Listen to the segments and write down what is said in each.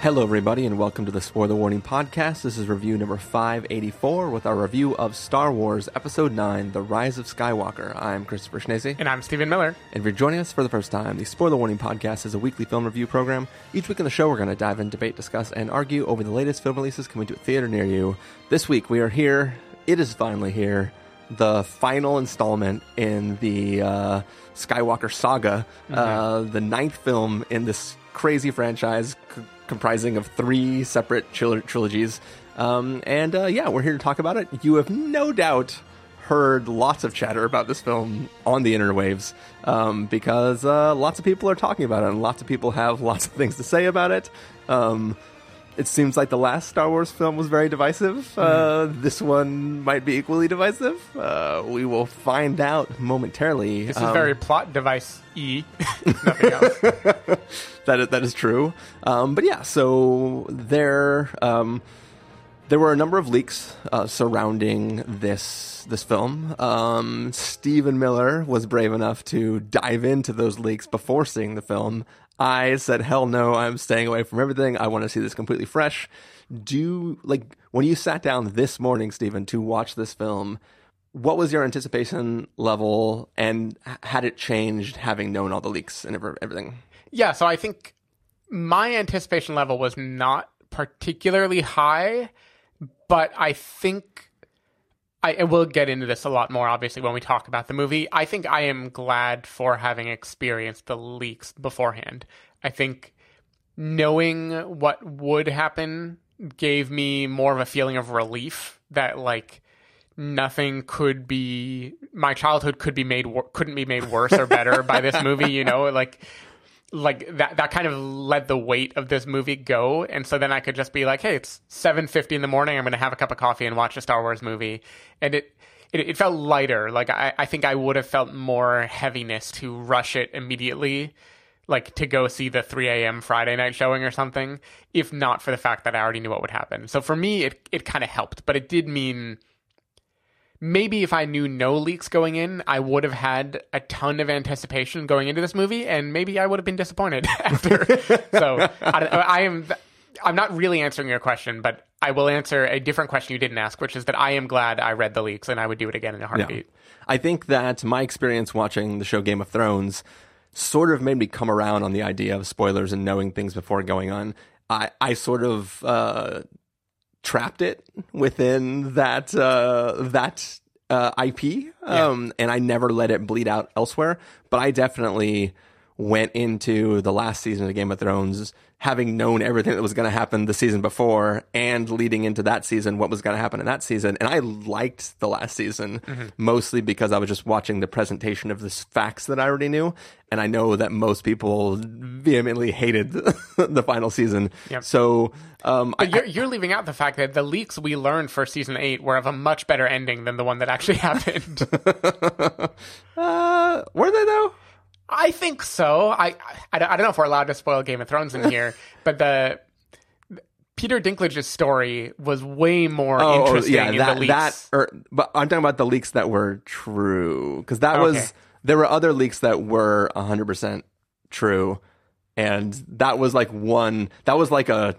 Hello, everybody, and welcome to the Spoiler Warning Podcast. This is review number 584 with our review of Star Wars Episode 9 The Rise of Skywalker. I'm Christopher Schnese. And I'm Stephen Miller. And if you're joining us for the first time, the Spoiler Warning Podcast is a weekly film review program. Each week on the show, we're going to dive in, debate, discuss, and argue over the latest film releases coming to a theater near you. This week, we are here. It is finally here. The final installment in the uh, Skywalker saga, uh, the ninth film in this crazy franchise c- comprising of three separate tril- trilogies. Um, and uh, yeah, we're here to talk about it. You have no doubt heard lots of chatter about this film on the interwaves um, because uh, lots of people are talking about it and lots of people have lots of things to say about it. Um, it seems like the last Star Wars film was very divisive. Uh, this one might be equally divisive. Uh, we will find out momentarily. This is Um, very plot device E. Nothing else. that is, that is true. Um, but yeah, so there um, there were a number of leaks uh, surrounding this this film. Um, Stephen Miller was brave enough to dive into those leaks before seeing the film. I said, "Hell no! I'm staying away from everything. I want to see this completely fresh." Do like when you sat down this morning, Stephen, to watch this film. What was your anticipation level, and had it changed having known all the leaks and everything? Yeah, so I think my anticipation level was not particularly high, but I think I we'll get into this a lot more obviously when we talk about the movie. I think I am glad for having experienced the leaks beforehand. I think knowing what would happen gave me more of a feeling of relief that like nothing could be my childhood could be made couldn't be made worse or better by this movie you know like like that that kind of let the weight of this movie go. And so then i could just be like hey it's 7.50 in the morning. I'm going to have a cup of coffee and watch a star wars movie. And it it, it felt lighter. Like I, I think i would have felt more heaviness to rush it immediately like to go see the 3 a.m friday night showing or something if not for the fact that i already knew what would happen. So for me it, it kind of helped but it did mean maybe if I knew no leaks going in, I would have had a ton of anticipation going into this movie, and maybe I would have been disappointed after. so I, I am. I'm not really answering your question, but I will answer a different question you didn't ask, which is that I am glad I read the leaks, and I would do it again in a heartbeat. I think that my experience watching the show Game of Thrones sort of made me come around on the idea of spoilers and knowing things before going on. I, I sort of uh, trapped it within that uh, that uh, IP, um, and I never let it bleed out elsewhere. But I definitely went into the last season of Game of Thrones having known everything that was going to happen the season before and leading into that season what was going to happen in that season. And i liked the last season mostly because i was just watching the presentation of the facts that i already knew. And i know that most people vehemently hated the final season. Yep. so um, I, But you're, you're leaving out the fact that the leaks we learned for season eight were of a much better ending than the one that actually happened. uh, were they though I think so. I, I, don't- I don't know if we're allowed to spoil Game of Thrones in here, but the Peter Dinklage's story was way more Oh, oh, interesting yeah, in that that. Or, er, but I'm talking about the leaks that were true because that Okay. was there were other leaks that were 100 percent true, and that was like one that was like a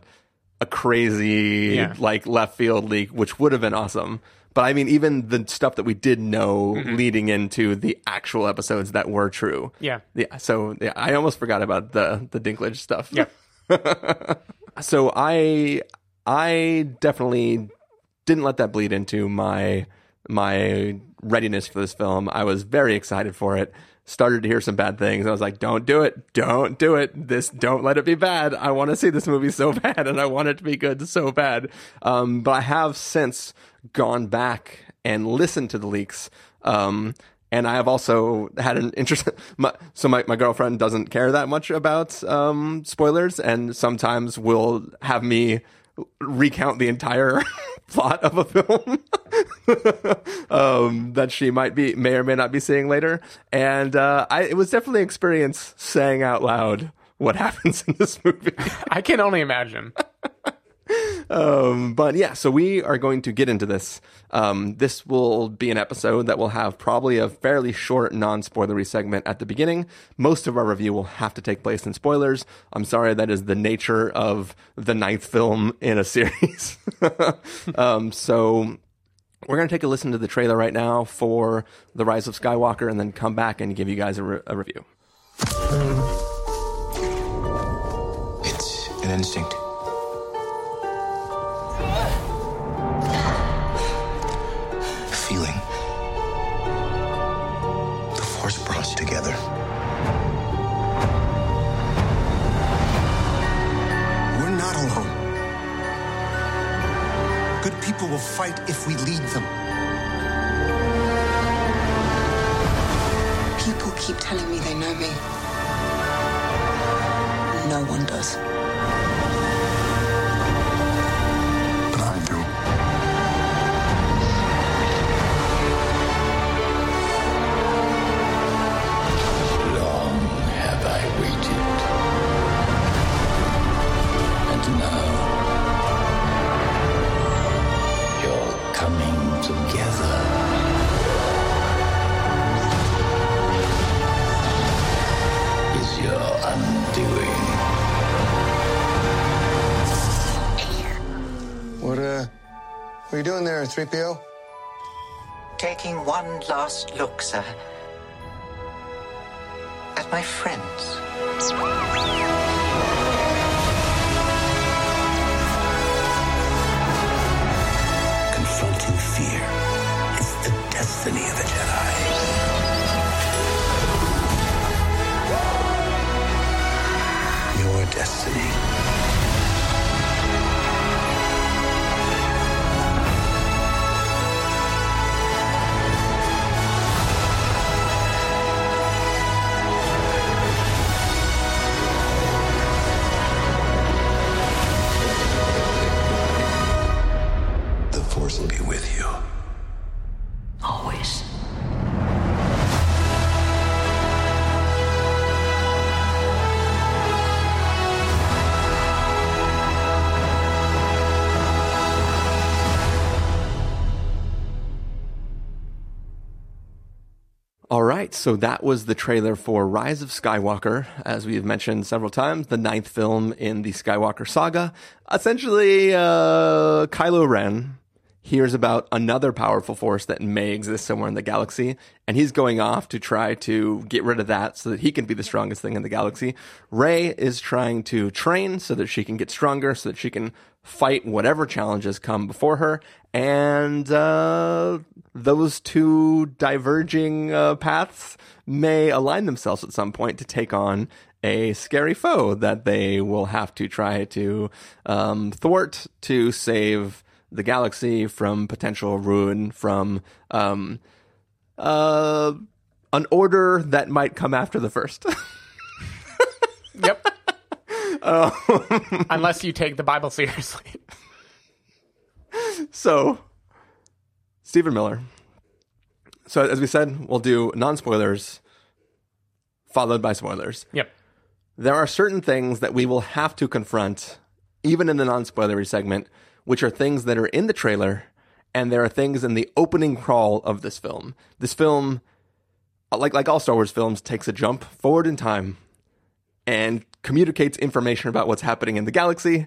a crazy Yeah. like left field leak, which would have been awesome. But I mean, even the stuff that we did know Mm-hmm. leading into the actual episodes that were true. yeah. Yeah. So yeah, I almost forgot about the the Dinklage stuff. Yeah. so I I definitely didn't let that bleed into my my readiness for this film. I was very excited for it. Started to hear some bad things. I was like, "Don't do it! Don't do it! This don't let it be bad. I want to see this movie so bad, and I want it to be good so bad." Um, but I have since gone back and listened to the leaks. Um, and I have also had an interest. My, so my, my girlfriend doesn't care that much about um, spoilers, and sometimes will have me recount the entire plot of a film um, that she might be may or may not be seeing later. And uh, I, it was definitely an experience saying out loud what happens in this movie. I can only imagine. um, but yeah, so we are going to get into this. Um, this will be an episode that will have probably a fairly short, non-spoilery segment at the beginning. Most of our review will have to take place in spoilers. I'm sorry, that is the nature of the ninth film in a series. um, so we're going to take a listen to the trailer right now for The Rise of Skywalker and then come back and give you guys a, re- a review. It's an instinct. Fight if we lead them. People keep telling me they know me. No one does. You doing there, 3PO? Taking one last look, sir. At my friends. Right, so that was the trailer for Rise of Skywalker, as we've mentioned several times, the ninth film in the Skywalker saga. Essentially, uh, Kylo Ren hears about another powerful force that may exist somewhere in the galaxy, and he's going off to try to get rid of that so that he can be the strongest thing in the galaxy. Rey is trying to train so that she can get stronger, so that she can fight whatever challenges come before her, and uh, those two diverging uh, paths may align themselves at some point to take on a scary foe that they will have to try to um, thwart to save the galaxy from potential ruin from um, uh, an order that might come after the first. Yep. Unless you take the Bible seriously. so, Stephen Miller. So, as we said, we'll do non spoilers followed by spoilers. Yep. There are certain things that we will have to confront, even in the non spoilery segment, which are things that are in the trailer, and there are things in the opening crawl of this film. This film, like, like all Star Wars films, takes a jump forward in time and communicates information about what's happening in the galaxy.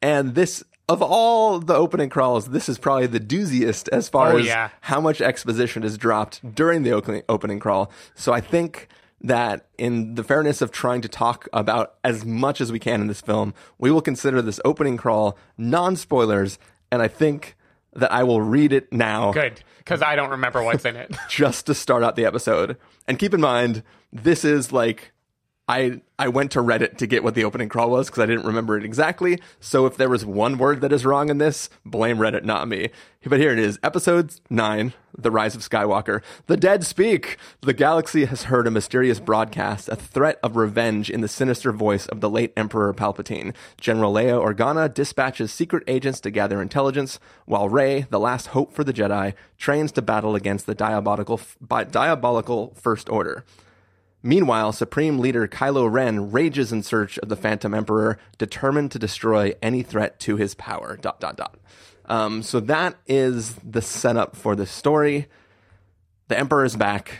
And this, of all the opening crawls, this is probably the dooziest as far Oh, as yeah. how much exposition is dropped during the opening, opening crawl. So I think that in the fairness of trying to talk about as much as we can in this film, we will consider this opening crawl non spoilers. And I think that I will read it now Good. Because I don't remember what's in it. just to start out the episode. And keep in mind, this is like I I went to Reddit to get what the opening crawl was because I didn't remember it exactly. So if there was one word that is wrong in this, blame Reddit, not me. But here it is, episode nine, The Rise of Skywalker. The dead speak. The galaxy has heard a mysterious broadcast, a threat of revenge in the sinister voice of the late Emperor Palpatine. General Leia Organa dispatches secret agents to gather intelligence, while Rey, the last hope for the Jedi, trains to battle against the diabolical, diabolical First Order. Meanwhile, Supreme Leader Kylo Ren rages in search of the Phantom Emperor, determined to destroy any threat to his power. Dot dot dot. Um, so that is the setup for the story. The Emperor is back.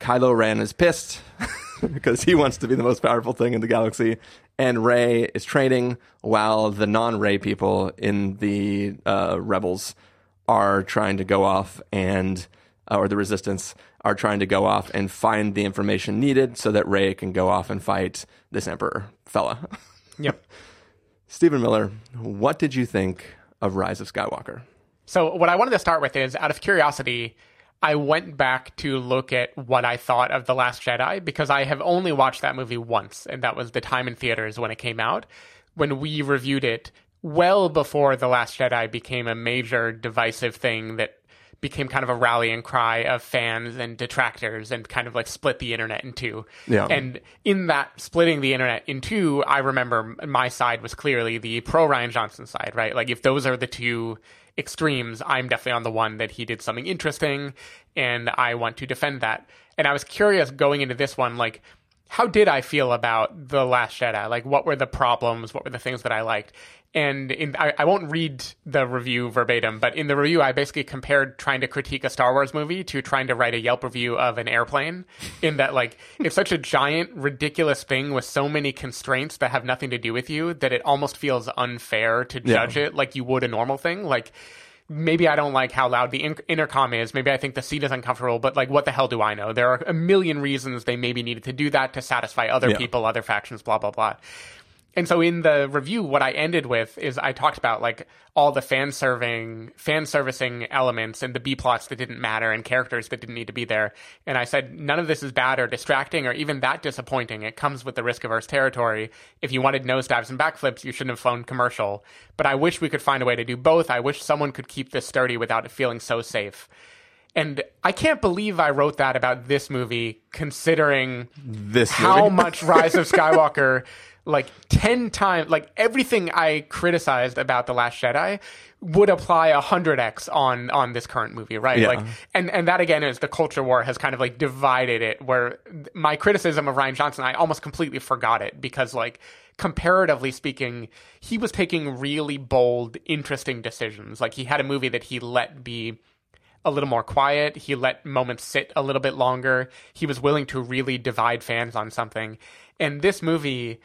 Kylo Ren is pissed because he wants to be the most powerful thing in the galaxy, and Rey is training while the non-Rey people in the uh, rebels are trying to go off and Uh, or the resistance are trying to go off and find the information needed so that Rey can go off and fight this emperor fella. Yep. Stephen Miller, what did you think of Rise of Skywalker? So what I wanted to start with is out of curiosity, I went back to look at what I thought of The Last Jedi because I have only watched that movie once, and that was the time in theaters when it came out. When we reviewed it well before The Last Jedi became a major divisive thing that became kind of a rallying cry of fans and detractors and kind of like split the internet in two. Yeah. And in that splitting the internet in two, I remember my side was clearly the pro Rian Johnson side, right? Like if those are the two extremes, I'm definitely on the one that he did something interesting and I want to defend that. And I was curious going into this one, like, how did I feel about The Last Jedi? Like, what were the problems? What were the things that I liked? And in, I, I won't read the review verbatim, but in the review, I basically compared trying to critique a Star Wars movie to trying to write a Yelp review of an airplane. In that, like, it's such a giant, ridiculous thing with so many constraints that have nothing to do with you that it almost feels unfair to Yeah. judge it like you would a normal thing. Like, maybe I don't like how loud the in- intercom is. Maybe I think the seat is uncomfortable, but like, what the hell do I know? There are a million reasons they maybe needed to do that to satisfy other Yeah. people, other factions, blah, blah, blah. And so in the review, what I ended with is I talked about like all the fan serving, fan servicing elements and the B plots that didn't matter and characters that didn't need to be there. And I said none of this is bad or distracting or even that disappointing. It comes with the risk averse territory. If you wanted nosedives and backflips, you shouldn't have flown commercial. But I wish we could find a way to do both. I wish someone could keep this sturdy without it feeling so safe. And I can't believe I wrote that about this movie, considering This how movie. much Rise of Skywalker, like 10 times, like everything I criticized about The Last Jedi would apply a 100x on on this current movie, right? Yeah. Like and and that again is the culture war has kind of like divided it where my criticism of Rian Johnson I almost completely forgot it because like comparatively speaking, he was taking really bold, interesting decisions. Like he had a movie that he let be a little more quiet. He let moments sit a little bit longer. He was willing to really divide fans on something. And this movie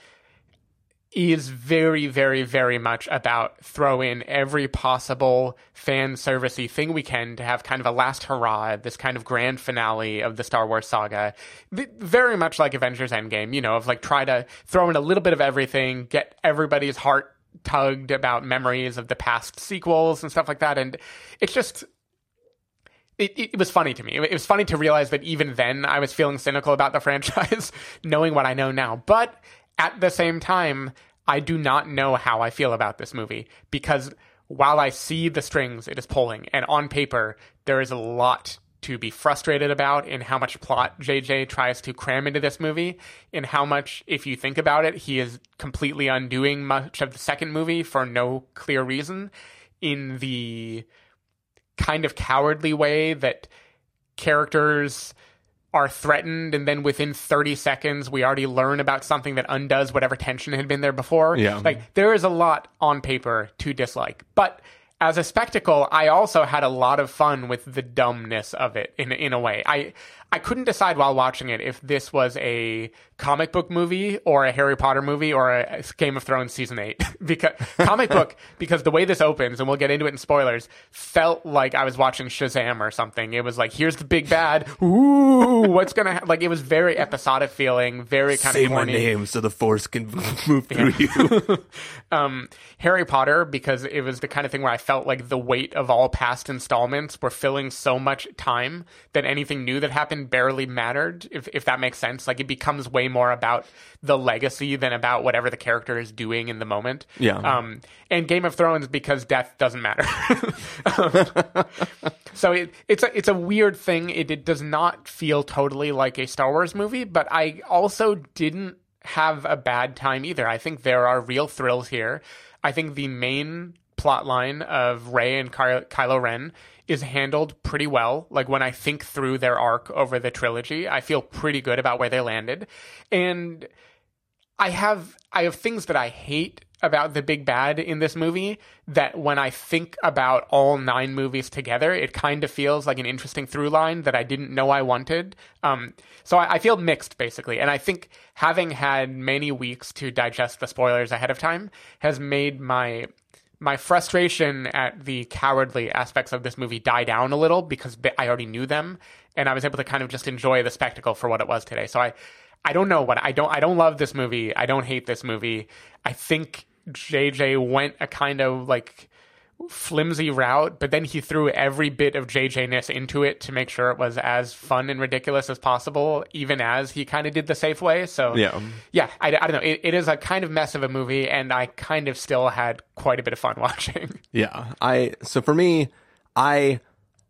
is very, very, very much about throw in every possible fan servicey thing we can to have kind of a last hurrah, this kind of grand finale of the Star Wars saga. Very much like Avengers Endgame, you know, of like try to throw in a little bit of everything, get everybody's heart tugged about memories of the past sequels and stuff like that. And it's just it, it was funny to me. It was funny to realize that even then I was feeling cynical about the franchise, knowing what I know now. But at the same time, I do not know how I feel about this movie because while I see the strings it is pulling, and on paper, there is a lot to be frustrated about in how much plot JJ tries to cram into this movie, in how much, if you think about it, he is completely undoing much of the second movie for no clear reason. In the kind of cowardly way that characters are threatened and then within 30 seconds we already learn about something that undoes whatever tension had been there before. Yeah. Like there is a lot on paper to dislike. But as a spectacle, I also had a lot of fun with the dumbness of it in in a way. I I couldn't decide while watching it if this was a comic book movie or a Harry Potter movie or a Game of Thrones season 8 because comic book because the way this opens and we'll get into it in spoilers felt like I was watching Shazam or something. It was like here's the big bad. Ooh, what's going to ha-? like it was very episodic feeling, very kind Say of my name so the force can move through you. um, Harry Potter because it was the kind of thing where I felt like the weight of all past installments were filling so much time that anything new that happened barely mattered, if, if that makes sense. Like it becomes way more about the legacy than about whatever the character is doing in the moment. Yeah. Um, and Game of Thrones because death doesn't matter. Um, so it, it's a it's a weird thing. It, it does not feel totally like a Star Wars movie, but I also didn't have a bad time either. I think there are real thrills here. I think the main plot line of Rey and Ky- Kylo Ren is handled pretty well. Like when I think through their arc over the trilogy, I feel pretty good about where they landed. And I have I have things that I hate about the big bad in this movie that when I think about all nine movies together, it kind of feels like an interesting through line that I didn't know I wanted. Um, so I, I feel mixed basically, and I think having had many weeks to digest the spoilers ahead of time has made my my frustration at the cowardly aspects of this movie die down a little because I already knew them, and I was able to kind of just enjoy the spectacle for what it was today. So I I don't know what I don't I don't love this movie. I don't hate this movie. I think JJ went a kind of like flimsy route, but then he threw every bit of JJ-ness into it to make sure it was as fun and ridiculous as possible, even as he kind of did the safe way. So Yeah. yeah, I, I don't know. It, it is a kind of mess of a movie, and I kind of still had quite a bit of fun watching. Yeah. I so for me, I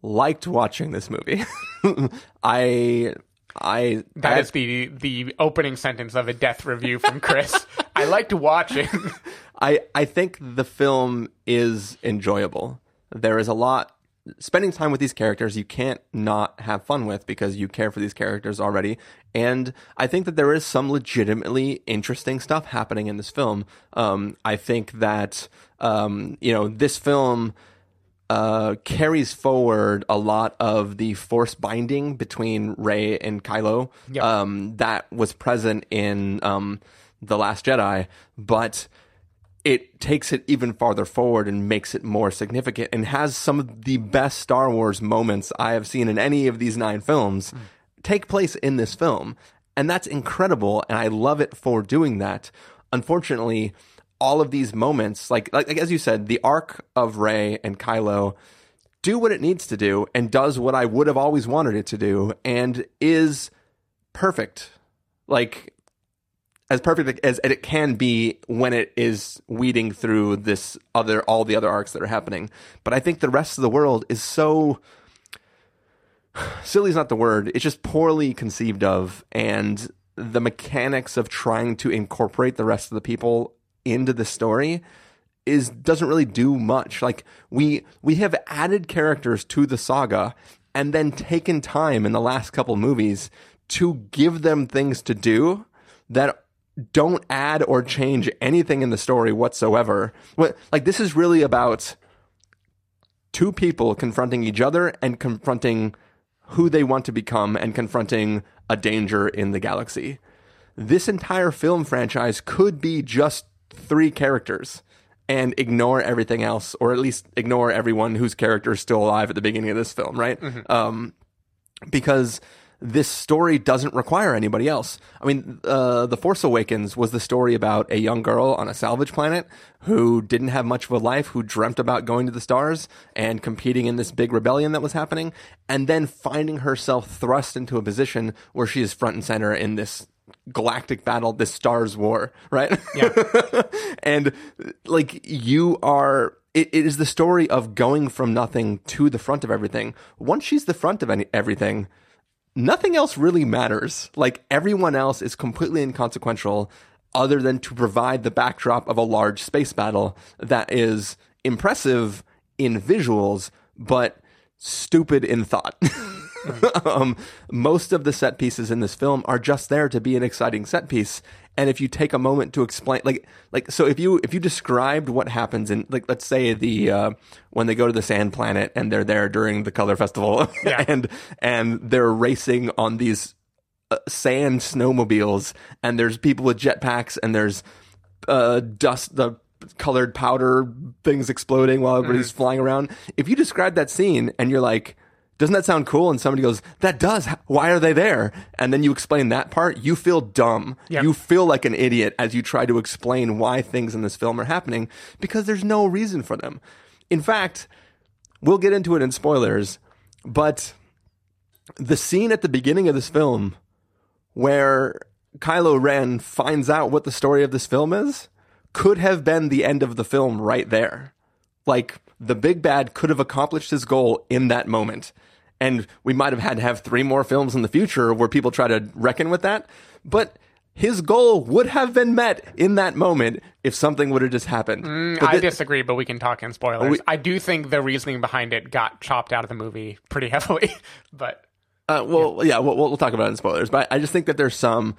liked watching this movie. I I That is the the opening sentence of a death review from Chris. I liked watching. I I think the film is enjoyable. There is a lot spending time with these characters you can't not have fun with because you care for these characters already. And I think that there is some legitimately interesting stuff happening in this film. Um, I think that um, you know this film uh, carries forward a lot of the force binding between Rey and Kylo Yep. um, that was present in um, the Last Jedi, but it takes it even farther forward and makes it more significant and has some of the best Star Wars moments I have seen in any of these nine films hmm. take place in this film. And that's incredible. And I love it for doing that. Unfortunately, all of these moments, like, like, like as you said, the arc of Rey and Kylo do what it needs to do and does what I would have always wanted it to do and is perfect. Like as perfect as it can be when it is weeding through this other all the other arcs that are happening. But I think the rest of the world is so silly is not the word. It's just poorly conceived of and the mechanics of trying to incorporate the rest of the people into the story is doesn't really do much. Like we we have added characters to the saga and then taken time in the last couple movies to give them things to do that don't add or change anything in the story whatsoever. Like this is really about two people confronting each other and confronting who they want to become and confronting a danger in the galaxy. This entire film franchise could be just three characters and ignore everything else, or at least ignore everyone whose character is still alive at the beginning of this film, right? Um, because this story doesn't require anybody else. I mean, uh, The Force Awakens was the story about a young girl on a salvage planet who didn't have much of a life, who dreamt about going to the stars and competing in this big rebellion that was happening, and then finding herself thrust into a position where she is front and center in this galactic battle, this stars war, right? Yeah. and like you are it, is the story of going from nothing to the front of everything once she's the front of any, everything nothing else really matters like everyone else is completely inconsequential other than to provide the backdrop of a large space battle that is impressive in visuals but stupid in thought um, most of the set pieces in this film are just there to be an exciting set piece. And if you take a moment to explain, like, like, so if you if you described what happens in, like, let's say the uh, when they go to the sand planet and they're there during the color festival, Yeah. and and they're racing on these uh, sand snowmobiles, and there's people with jetpacks, and there's uh, dust, the colored powder things exploding while everybody's flying around. If you describe that scene and you're like, doesn't that sound cool? And somebody goes, that does. Why are they there? And then you explain that part, you feel dumb. Yep. You feel like an idiot as you try to explain why things in this film are happening because there's no reason for them. In fact, we'll get into it in spoilers, but the scene at the beginning of this film where Kylo Ren finds out what the story of this film is could have been the end of the film right there. Like the big bad could have accomplished his goal in that moment. And we might have had to have three more films in the future where people try to reckon with that. But his goal would have been met in that moment if something would have just happened. Mm, I thi- disagree, but we can talk in spoilers. We- I do think the reasoning behind it got chopped out of the movie pretty heavily, but Uh, well, yeah, we'll, we'll talk about it in spoilers, but I just think that there's some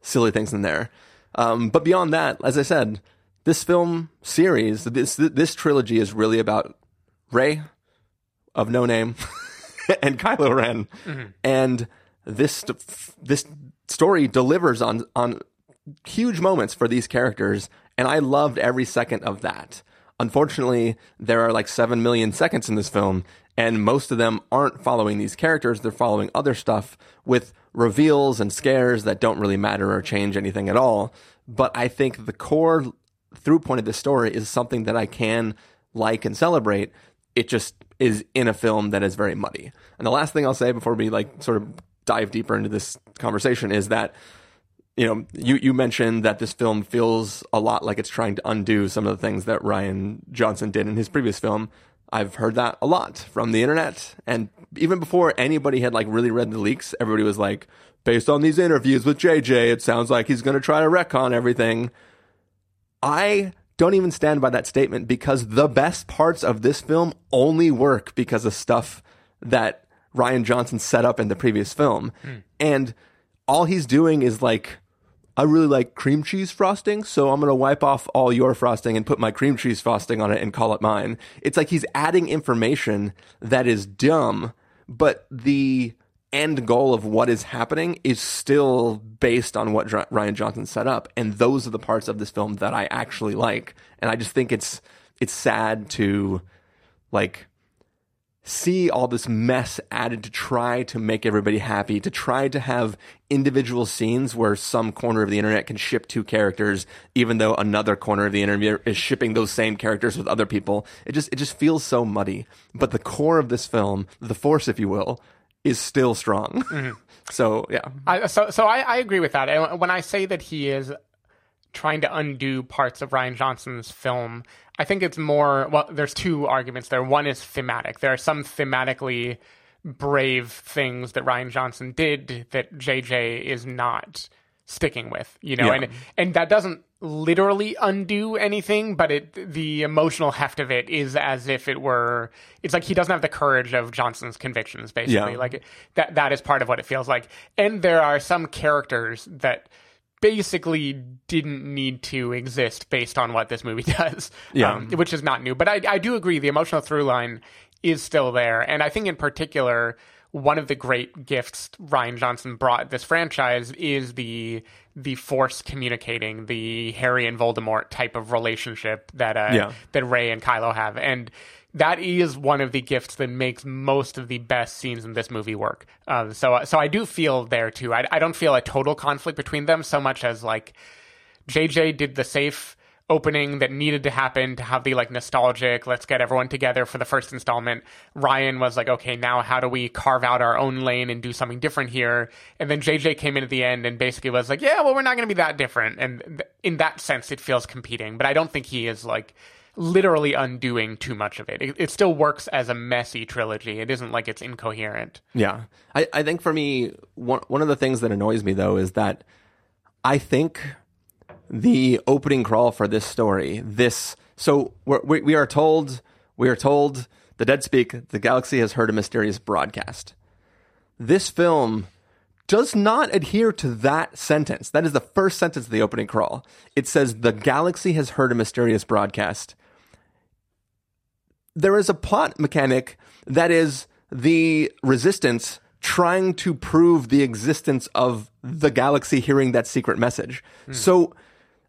silly things in there. Um, but beyond that, as I said, this film series, this this trilogy is really about Rey of No Name and Kylo Ren, mm-hmm. and this this story delivers on on huge moments for these characters, and I loved every second of that. Unfortunately, there are like 7 million seconds in this film, and most of them aren't following these characters. They're following other stuff with reveals and scares that don't really matter or change anything at all. But I think the core through point of this story is something that I can like and celebrate. It just is in a film that is very muddy. And the last thing I'll say before we like sort of dive deeper into this conversation is that you know, you, you mentioned that this film feels a lot like it's trying to undo some of the things that Rian Johnson did in his previous film. I've heard that a lot from the internet. And even before anybody had like really read the leaks, everybody was like, based on these interviews with JJ, it sounds like he's going to try to retcon everything. I don't even stand by that statement because the best parts of this film only work because of stuff that Rian Johnson set up in the previous film. Hmm. And all he's doing is like, I really like cream cheese frosting, so I'm going to wipe off all your frosting and put my cream cheese frosting on it and call it mine. It's like he's adding information that is dumb, but the end goal of what is happening is still based on what Rian Johnson set up, and those are the parts of this film that I actually like. And I just think it's it's sad to like see all this mess added to try to make everybody happy, to try to have individual scenes where some corner of the internet can ship two characters, even though another corner of the internet is shipping those same characters with other people. It just it just feels so muddy. But the core of this film, the force, if you will, is still strong. Mm-hmm. so yeah, I, so so I, I agree with that. And when I say that he is trying to undo parts of Rian Johnson's film, I think it's more well. There's two arguments there. One is thematic. There are some thematically brave things that Rian Johnson did that JJ is not sticking with. You know, Yeah. and and that doesn't literally undo anything, but it the emotional heft of it is as if it were. It's like he doesn't have the courage of Johnson's convictions. Basically, Yeah. like that that is part of what it feels like. And there are some characters that basically didn't need to exist based on what this movie does. Yeah. Um, which is not new. But I, I do agree the emotional through line is still there. And I think in particular, one of the great gifts Rian Johnson brought this franchise is the the force communicating, the Harry and Voldemort type of relationship that uh, Yeah. that Rey and Kylo have. And that is one of the gifts that makes most of the best scenes in this movie work. Uh, so, so I do feel there too. I, I don't feel a total conflict between them so much as like JJ did the safe opening that needed to happen to have the like nostalgic let's get everyone together for the first installment rian was like okay now how do we carve out our own lane and do something different here and then jj came in at the end and basically was like yeah well we're not going to be that different and th- in that sense it feels competing but i don't think he is like literally undoing too much of it. it it still works as a messy trilogy it isn't like it's incoherent Yeah. I, I think for me, one, one of the things that annoys me though is that I think the opening crawl for this story, this, so we're, we, we are told, we are told the dead speak, the galaxy has heard a mysterious broadcast. This film does not adhere to that sentence. That is the first sentence of the opening crawl. It says, the galaxy has heard a mysterious broadcast there is a plot mechanic that is the resistance trying to prove the existence of the galaxy hearing that secret message. Hmm. So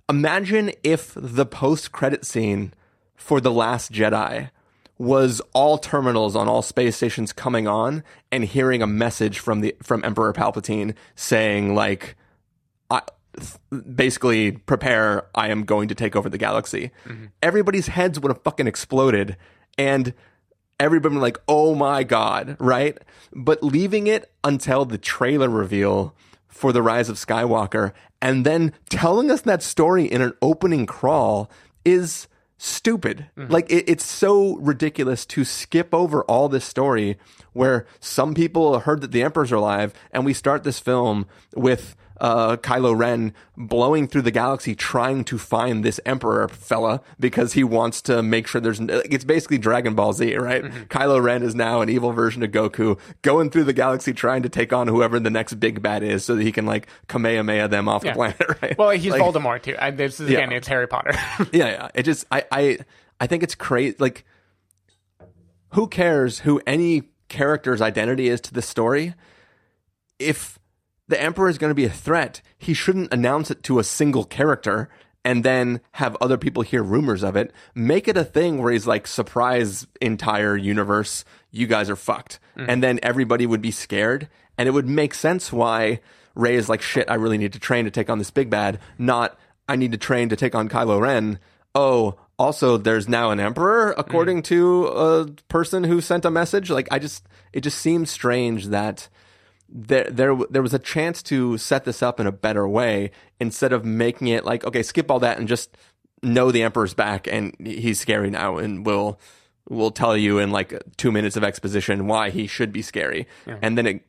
imagine if the post credit scene for The Last Jedi was all terminals on all space stations coming on and hearing a message from the from Emperor Palpatine saying like I, basically prepare I am going to take over the galaxy. Mm-hmm. Everybody's heads would have fucking exploded and everybody would be like, "Oh my god," right? But leaving it until the trailer reveal for the rise of Skywalker and then telling us that story in an opening crawl is stupid. Mm-hmm. Like it, it's so ridiculous to skip over all this story where some people heard that the emperors are alive and we start this film with uh, Kylo Ren blowing through the galaxy trying to find this Emperor fella because he wants to make sure there's. It's basically Dragon Ball Z, right? Kylo Ren is now an evil version of Goku going through the galaxy trying to take on whoever the next big bad is so that he can like Kamehameha them off Yeah. the planet, right? Well, he's Like- Voldemort too. And this is Yeah. again, it's Harry Potter. yeah, yeah. It just I I I think it's crazy. Like, who cares who any character's identity is to the story? If the emperor is going to be a threat, he shouldn't announce it to a single character and then have other people hear rumors of it. Make it a thing where he's like, surprise entire universe, you guys are fucked. Mm. And then everybody would be scared. And it would make sense why Rey is like, shit, I really need to train to take on this big bad, not I need to train to take on Kylo Ren. Oh, also there's now an emperor mm. according to a person who sent a message. Like I just it just seems strange that there there there was a chance to set this up in a better way instead of making it like okay skip all that and just know the emperor's back and he's scary now and we'll we'll tell you in like 2 minutes of exposition why he should be scary. And then it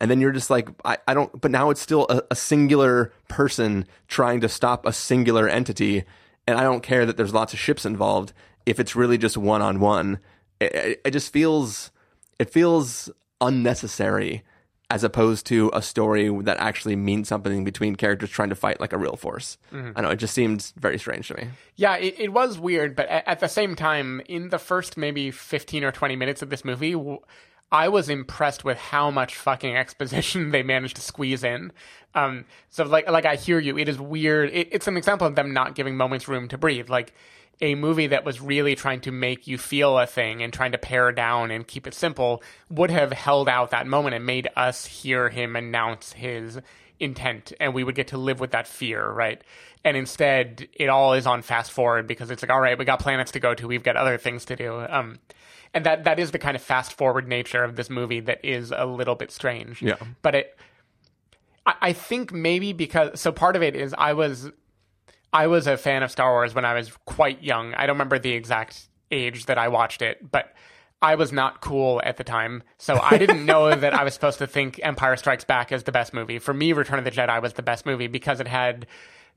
and then you're just like I, I don't but now it's still a, a singular person trying to stop a singular entity. And I don't care that there's lots of ships involved. If it's really just one on one it just feels it feels unnecessary as opposed to a story that actually means something between characters trying to fight like a real force. I know it just seemed very strange to me. Yeah, it, it was weird, but at, at the same time, in the first maybe 15 or 20 minutes of this movie, w- I was impressed with how much fucking exposition they managed to squeeze in. Um, so like, like I hear you. It is weird. It, it's an example of them not giving moments room to breathe. Like a movie that was really trying to make you feel a thing and trying to pare down and keep it simple would have held out that moment and made us hear him announce his intent and we would get to live with that fear, right? And instead, it all is on fast forward because it's like, all right, we got planets to go to, we've got other things to do. Um, and that that is the kind of fast forward nature of this movie that is a little bit strange. Yeah. But it, I, I think maybe because so part of it is I was I was a fan of Star Wars when I was quite young. I don't remember the exact age that I watched it, but I was not cool at the time. So I didn't know that I was supposed to think Empire Strikes Back is the best movie. For me, Return of the Jedi was the best movie because it had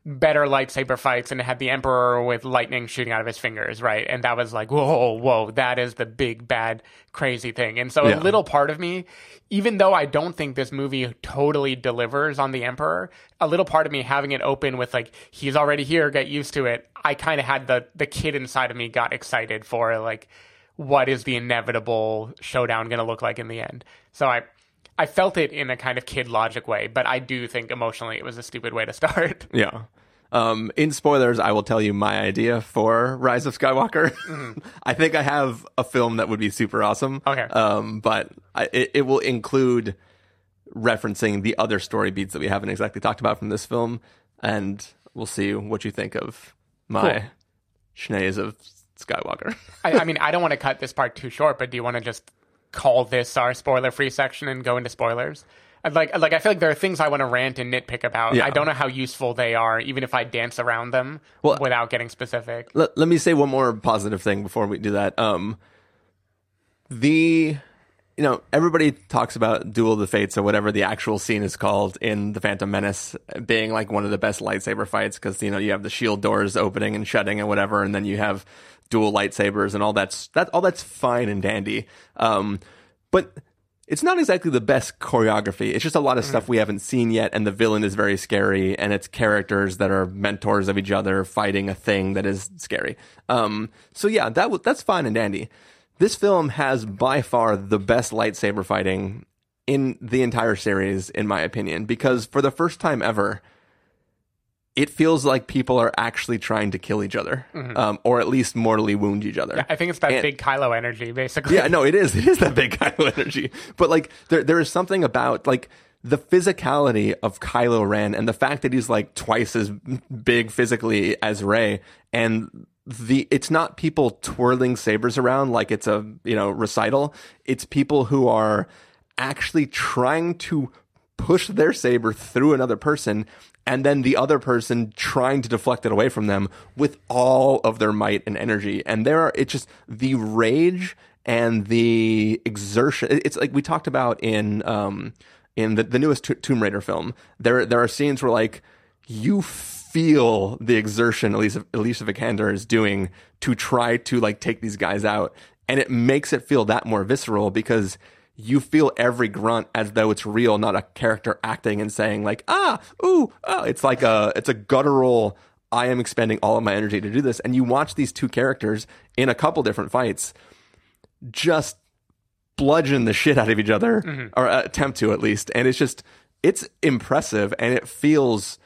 better lightsaber fights and it had the Emperor with lightning shooting out of his fingers, right? And that was like, whoa, whoa, that is the big, bad, crazy thing. And so Yeah. a little part of me, even though I don't think this movie totally delivers on the Emperor, a little part of me having it open with like, he's already here, get used to it. I kind of had the the kid inside of me got excited for like, what is the inevitable showdown going to look like in the end? So I. I felt it in a kind of kid logic way, but I do think emotionally it was a stupid way to start. Yeah. Um, in spoilers, I will tell you my idea for Rise of Skywalker. I think I have a film that would be super awesome. Okay. Um, but I, it, it will include referencing the other story beats that we haven't exactly talked about from this film, and we'll see what you think of my Cool. Schnese of Skywalker. I, I mean, I don't want to cut this part too short, but do you want to just call this our spoiler-free section and go into spoilers? I'd like, like, I feel like there are things I want to rant and nitpick about. Yeah. I don't know how useful they are, even if I dance around them Well- without getting specific. let, let me say one more positive thing before we do that. Um, the you know everybody talks about Duel of the Fates or whatever the actual scene is called in the Phantom Menace being like one of the best lightsaber fights because you know you have the shield doors opening and shutting and whatever, and then you have dual lightsabers and all that's that all that's fine and dandy. Um, but it's not exactly the best choreography. It's just a lot of stuff we haven't seen yet, and the villain is very scary, and it's characters that are mentors of each other fighting a thing that is scary. Um, so yeah, that w- that's fine and dandy. This film has by far the best lightsaber fighting in the entire series, in my opinion, because for the first time ever, it feels like people are actually trying to kill each other, um, or at least mortally wound each other. I think it's that And- big Kylo energy, basically. yeah, no, it is. It is that big Kylo energy. But like, there there is something about like the physicality of Kylo Ren and the fact that he's like twice as big physically as Rey, and the it's not people twirling sabers around like it's a you know recital. It's people who are actually trying to push their saber through another person and then the other person trying to deflect it away from them with all of their might and energy. And there are it's just the rage and the exertion. It's like we talked about in um in the, the newest Tomb Raider film, there there are scenes where like you feel the exertion Alicia, Alicia Vikander is doing to try to like take these guys out, and it makes it feel that more visceral because you feel every grunt as though it's real, not a character acting and saying like ah ooh ah. It's like a it's a guttural. I am expending all of my energy to do this, and you watch these two characters in a couple different fights, just bludgeon the shit out of each other or uh, attempt to at least and it's just it's impressive and it feels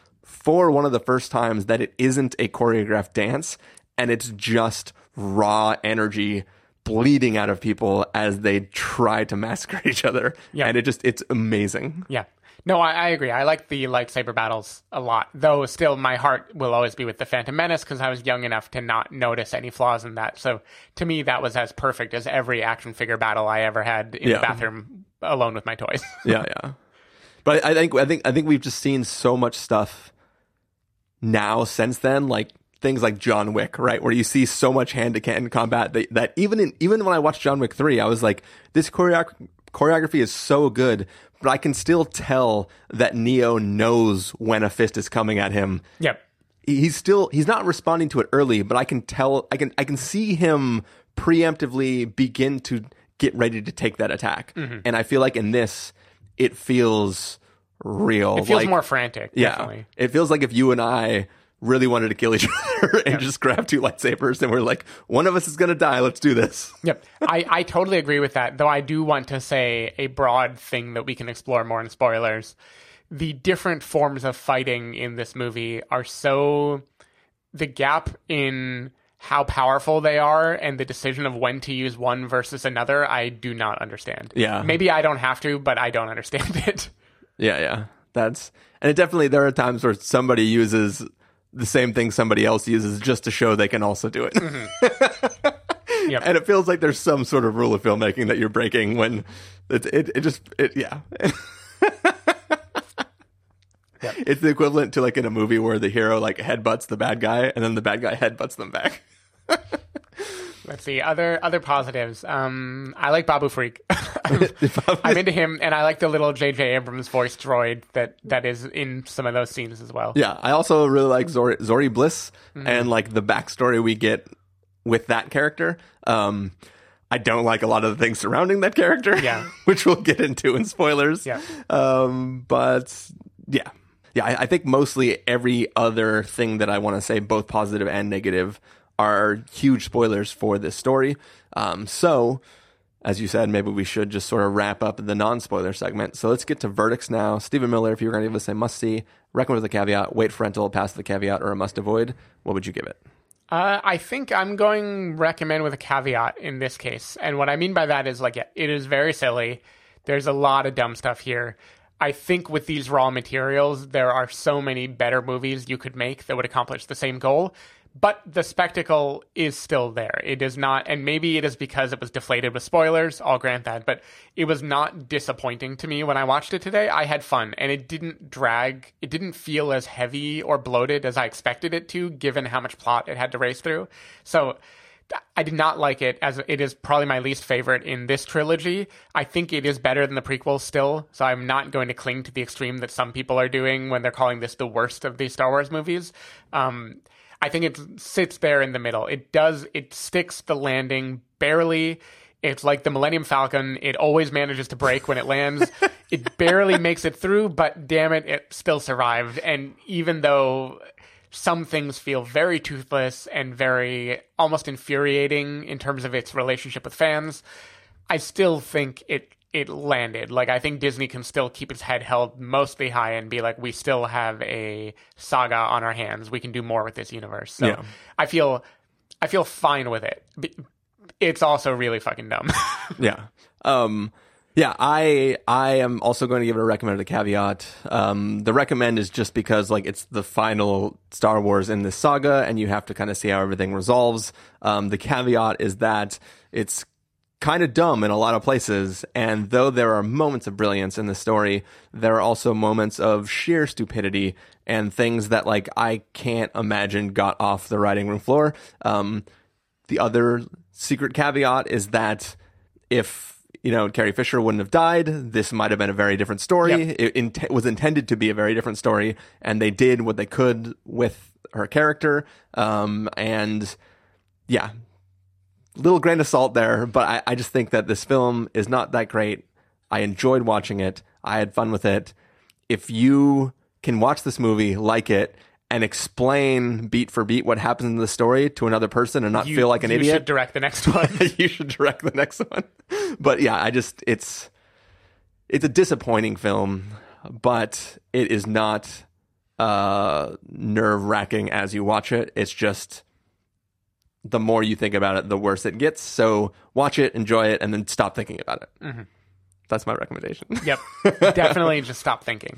for one of the first times that it isn't a choreographed dance and it's just raw energy bleeding out of people as they try to massacre each other Yeah. and it just it's amazing Yeah. No, I, I agree. I like the lightsaber battles a lot, though. Still, my heart will always be with the Phantom Menace because I was young enough to not notice any flaws in that. So, to me, that was as perfect as every action figure battle I ever had in Yeah. the bathroom alone with my toys. yeah, yeah. But I, I think I think I think we've just seen so much stuff now since then, like things like John Wick, right, where you see so much hand to hand combat that, that even in even when I watched John Wick three, I was like, this choreog- choreography is so good, but I can still tell that Neo knows when a fist is coming at him yep. he's still he's not responding to it early, but I can tell I can I can see him preemptively begin to get ready to take that attack. Mm-hmm. And I feel like in this it feels real. It feels like- more frantic. yeah. Definitely. It feels like if you and I really wanted to kill each other and just grab two lightsabers and we're like, one of us is gonna die, let's do this. Yep. I, I totally agree with that, though I do want to say a broad thing that we can explore more in spoilers. The different forms of fighting in this movie are so. The gap in how powerful they are and the decision of when to use one versus another, I do not understand. Yeah. Maybe I don't have to, but I don't understand it. Yeah, yeah. That's and it definitely there are times where somebody uses the same thing somebody else uses just to show they can also do it. Mm-hmm. Yep. and it feels like there's some sort of rule of filmmaking that you're breaking when it it, it just it yeah. It's the equivalent to like in a movie where the hero like headbutts the bad guy and then the bad guy headbutts them back. Let's see other other positives. Um, I like Babu Frik. I'm, I'm into him, and I like the little J.J. Abrams voice droid that that is in some of those scenes as well. Yeah, I also really like Zorii, Zorii Bliss Mm-hmm. and like the backstory we get with that character. Um, I don't like a lot of the things surrounding that character, Yeah. which we'll get into in spoilers. Yeah. Um, but yeah, yeah, I, I think mostly every other thing that I want to say, both positive and negative, are huge spoilers for this story. Um, so. As you said, maybe we should just sort of wrap up the non-spoiler segment. So let's get to verdicts now. Stephen Miller, if you were going to give us a must-see, recommend with a caveat, wait for rental, pass the caveat, or a must-avoid, what would you give it? Uh, I think I'm going recommend with a caveat in this case, and what I mean by that is like it is very silly. There's a lot of dumb stuff here. I think with these raw materials, there are so many better movies you could make that would accomplish the same goal. But the spectacle is still there. It is not, and maybe it is because it was deflated with spoilers. I'll grant that, but it was not disappointing to me when I watched it today. I had fun, and it didn't drag. It didn't feel as heavy or bloated as I expected it to, given how much plot it had to race through. So I did not like it as it is probably my least favorite in this trilogy. I think it is better than the prequels still, so I'm not going to cling to the extreme that some people are doing when they're calling this the worst of the Star Wars movies. Um, I think it sits there in the middle. It does it sticks the landing barely. It's like the Millennium Falcon. It always manages to break when it lands. it barely makes it through, but damn it, it still survived. And even though some things feel very toothless and very almost infuriating in terms of its relationship with fans, I still think it it landed. Like I think Disney can still keep its head held mostly high and be like, we still have a saga on our hands. We can do more with this universe. So Yeah. I feel I feel fine with it. It's also really fucking dumb. yeah. Um, yeah, I I am also going to give it a recommend with a caveat. Um, the recommend is just because like it's the final Star Wars in this saga, and you have to kind of see how everything resolves. Um, the caveat is that it's kind of dumb in a lot of places, and though there are moments of brilliance in the story, there are also moments of sheer stupidity and things that like I can't imagine got off the writing room floor. Um, the other secret caveat is that if you know, Carrie Fisher wouldn't have died, this might have been a very different story. Yep. It int- was intended to be a very different story, and they did what they could with her character. Um, and yeah, little grain of salt there, but I, I just think that this film is not that great. I enjoyed watching it. I had fun with it. If you can watch this movie, like it, and explain beat for beat what happens in the story to another person and not You- feel like an you idiot, You should direct the next one. you should direct the next one. But yeah, I just it's it's a disappointing film, but it is not uh nerve wracking as you watch it. It's just the more you think about it, the worse it gets. So watch it, enjoy it, and then stop thinking about it. Mm-hmm. That's my recommendation. yep, definitely just stop thinking.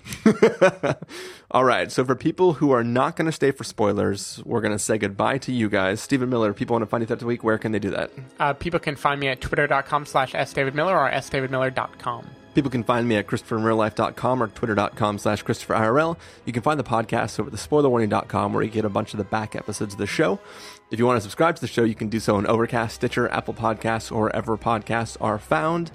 All right. So for people who are not going to stay for spoilers, we're going to say goodbye to you guys. Stephen Miller, people want to find you throughout the week. Where can they do that? Uh, people can find me at twitter.com slash sdavidmiller or sdavidmiller.com. People can find me at ChristopherInRealLife.com or Twitter.com slash ChristopherIRL. You can find the podcast over at TheSpoilerWarning.com where you get a bunch of the back episodes of the show. If you want to subscribe to the show, you can do so on Overcast, Stitcher, Apple Podcasts, or wherever podcasts are found.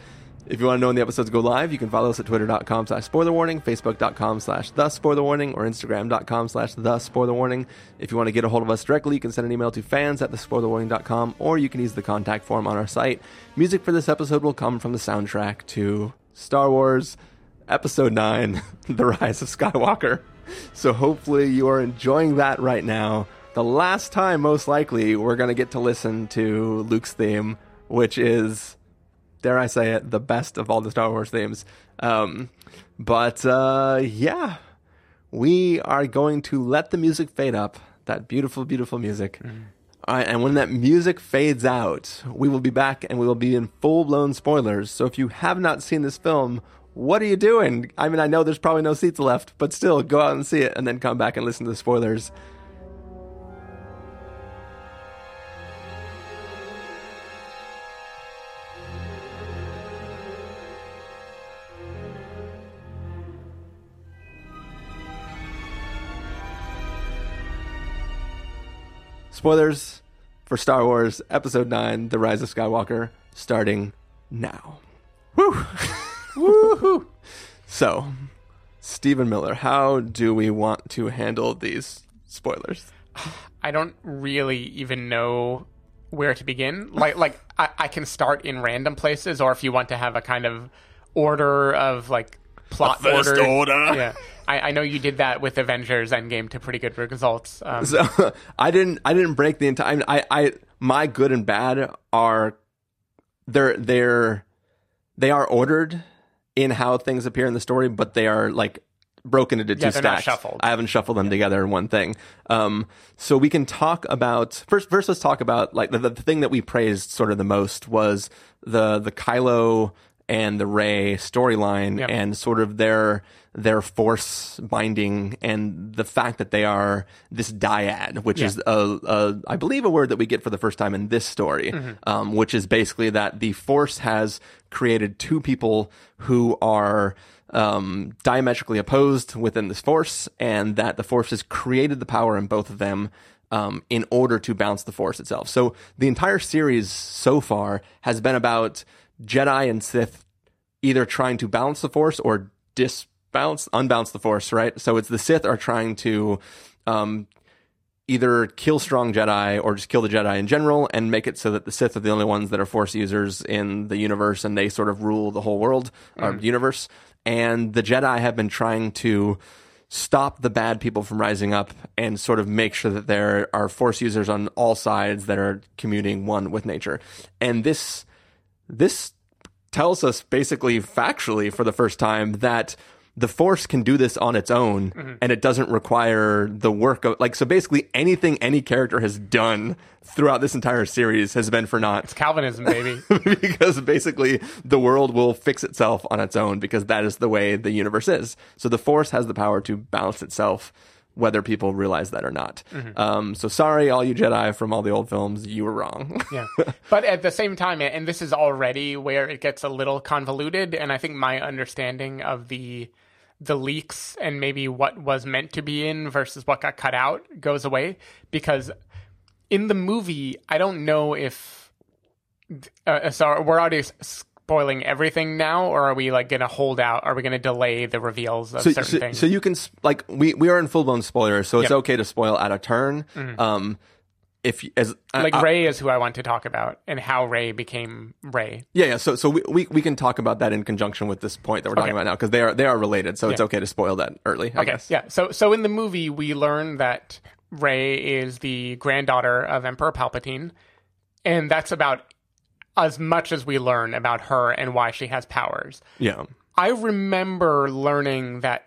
If you want to know when the episodes go live, you can follow us at twitter.com slash spoiler facebook.com slash the spoiler or instagram.com slash the spoiler. If you want to get a hold of us directly, you can send an email to fans at thespoilerwarning.com, or you can use the contact form on our site. Music for this episode will come from the soundtrack to Star Wars Episode 9 The Rise of Skywalker. So hopefully you are enjoying that right now. The last time, most likely, we're going to get to listen to Luke's theme, which is dare I say it, the best of all the Star Wars themes. Um, but uh, yeah, we are going to let the music fade up. That beautiful, beautiful music. All right, and when that music fades out, we will be back and we will be in full blown spoilers. So if you have not seen this film, what are you doing? I mean, I know there's probably no seats left, but still, go out and see it and then come back and listen to the spoilers. Spoilers for Star Wars Episode 9 The Rise of Skywalker starting now. Woo! Woohoo! So, Stephen Miller, how do we want to handle these spoilers? I don't really even know where to begin. Like, like I, I can start in random places, or if you want to have a kind of order of like plot first order. order. Yeah, I, I know you did that with Avengers Endgame to pretty good results. Um, So I didn't I didn't break the entire I I my good and bad are they're they're they are ordered in how things appear in the story, but they are like broken into two Yeah, not stacks. shuffled. I haven't shuffled them together in one thing. Um, so we can talk about first. First, let's talk about like the, the thing that we praised sort of the most was the the Kylo and the Rey storyline Yep. and sort of their their force binding and the fact that they are this dyad, which Yeah. is a, a I believe a word that we get for the first time in this story, um, which is basically that the force has created two people who are um, diametrically opposed within this force, and that the force has created the power in both of them. Um, in order to balance the force itself. So the entire series so far has been about Jedi and Sith either trying to balance the force or disbalance, unbalance the force, right? So it's the Sith are trying to um, either kill strong Jedi or just kill the Jedi in general and make it so that the Sith are the only ones that are force users in the universe and they sort of rule the whole world or universe. And the Jedi have been trying to stop the bad people from rising up and sort of make sure that there are force users on all sides that are commuting one with nature. And this this tells us basically factually for the first time that the force can do this on its own mm-hmm. and it doesn't require the work of like so basically anything any character has done throughout this entire series has been for naught. It's Calvinism, baby. because basically the world will fix itself on its own because that is the way the universe is. So the force has the power to balance itself whether people realize that or not. Um, so sorry all you jedi from all the old films you were wrong. Yeah. But at the same time, and this is already where it gets a little convoluted, and I think my understanding of the the leaks and maybe what was meant to be in versus what got cut out goes away because in the movie, I don't know if uh, sorry, we're already spoiling everything now, or are we like going to hold out? Are we going to delay the reveals of so, certain so, things? so you can like we we are in full blown spoilers, so it's Yep. Mm-hmm. okay to spoil at a turn. Um, if as like I- I- Rey is who I want to talk about, and how Rey became Rey. yeah, yeah. So so we, we we can talk about that in conjunction with this point that we're talking Okay. about now because they are they are related. So it's okay to spoil that early. I Okay, guess. yeah. So so in the movie, we learn that Rey is the granddaughter of Emperor Palpatine, and that's about as much as we learn about her and why she has powers. Yeah. I remember learning that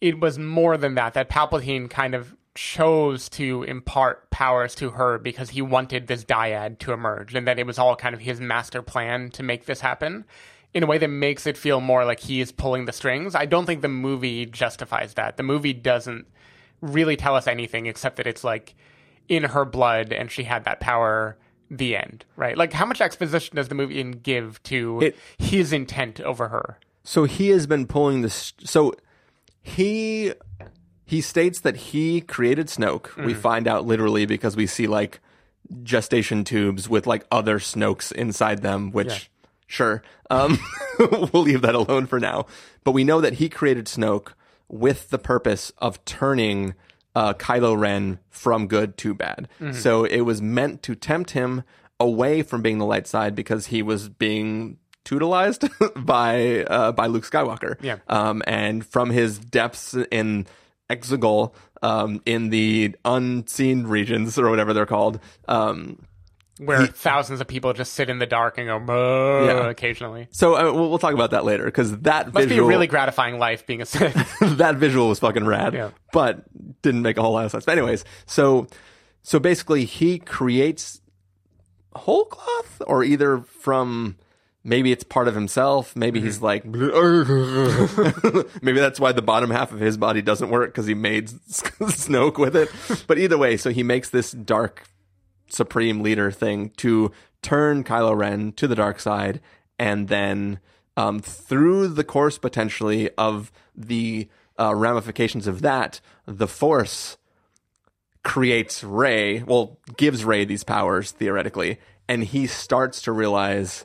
it was more than that, that Palpatine kind of chose to impart powers to her because he wanted this dyad to emerge and that it was all kind of his master plan to make this happen in a way that makes it feel more like he is pulling the strings. I don't think the movie justifies that. The movie doesn't really tell us anything except that it's like in her blood and she had that power the end right like how much exposition does the movie give to It- his intent over her So he has been pulling this. So he he states that he created Snoke. Mm-hmm. We find out literally because we see like gestation tubes with like other Snokes inside them. Which sure, um, we'll leave that alone for now. But we know that he created Snoke with the purpose of turning uh, Kylo Ren from good to bad. Mm-hmm. So it was meant to tempt him away from being the light side because he was being tutelized by uh, by Luke Skywalker. Yeah. Um, and from his depths in Exegol, um, in the unseen regions or whatever they're called, um, where thousands of people just sit in the dark and go Yeah. occasionally. so uh, we'll, we'll talk about that later because that Must visual, be a really gratifying life being a Sith. that visual was fucking rad, Yeah. but didn't make a whole lot of sense. But anyways, so so basically he creates whole cloth or either from maybe it's part of himself maybe he's like maybe that's why the bottom half of his body doesn't work because he made snoke with it but either way so he makes this dark supreme leader thing to turn Kylo Ren to the dark side and then um, through the course potentially of the uh, ramifications of that the force creates Rey, well, gives Rey these powers theoretically, and he starts to realize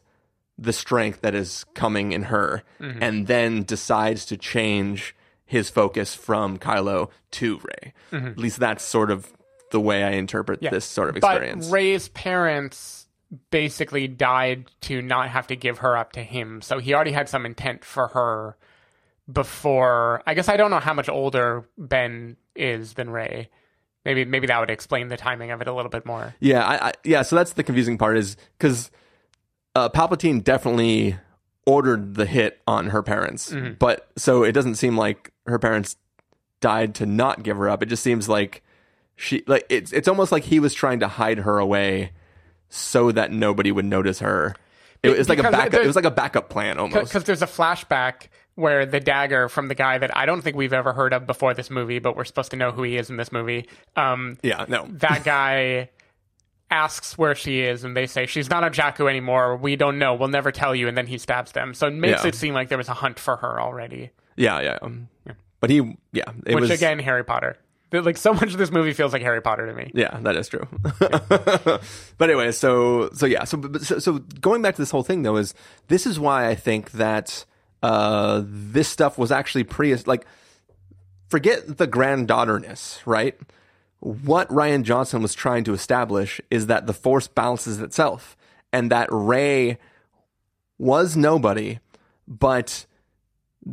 the strength that is coming in her, and then decides to change his focus from Kylo to Rey. At least that's sort of the way I interpret this sort of experience. But Rey's parents basically died to not have to give her up to him, so he already had some intent for her before. I guess I don't know how much older Ben is than Rey. Maybe maybe that would explain the timing of it a little bit more. Yeah, I, I, yeah. So that's the confusing part is because uh, Palpatine definitely ordered the hit on her parents, but so it doesn't seem like her parents died to not give her up. It just seems like she like it's it's almost like he was trying to hide her away so that nobody would notice her. It was like a backup. It was like a backup plan almost. Because there's a flashback where the dagger from the guy that I don't think we've ever heard of before this movie, but we're supposed to know who he is in this movie. Um, Yeah, no. that guy asks where she is, and they say she's not on Jakku anymore. We don't know. We'll never tell you. And then he stabs them. So it makes Yeah. it seem like there was a hunt for her already. Yeah, yeah. um, But he, yeah, it Which was again, Harry Potter. Like so much of this movie feels like Harry Potter to me. Yeah, that is true. but anyway, so so yeah, so, but- so so going back to this whole thing though is this is why I think that uh this stuff was actually pretty like forget the granddaughterness, right? What Rian Johnson was trying to establish is that the force balances itself and that Rey was nobody, but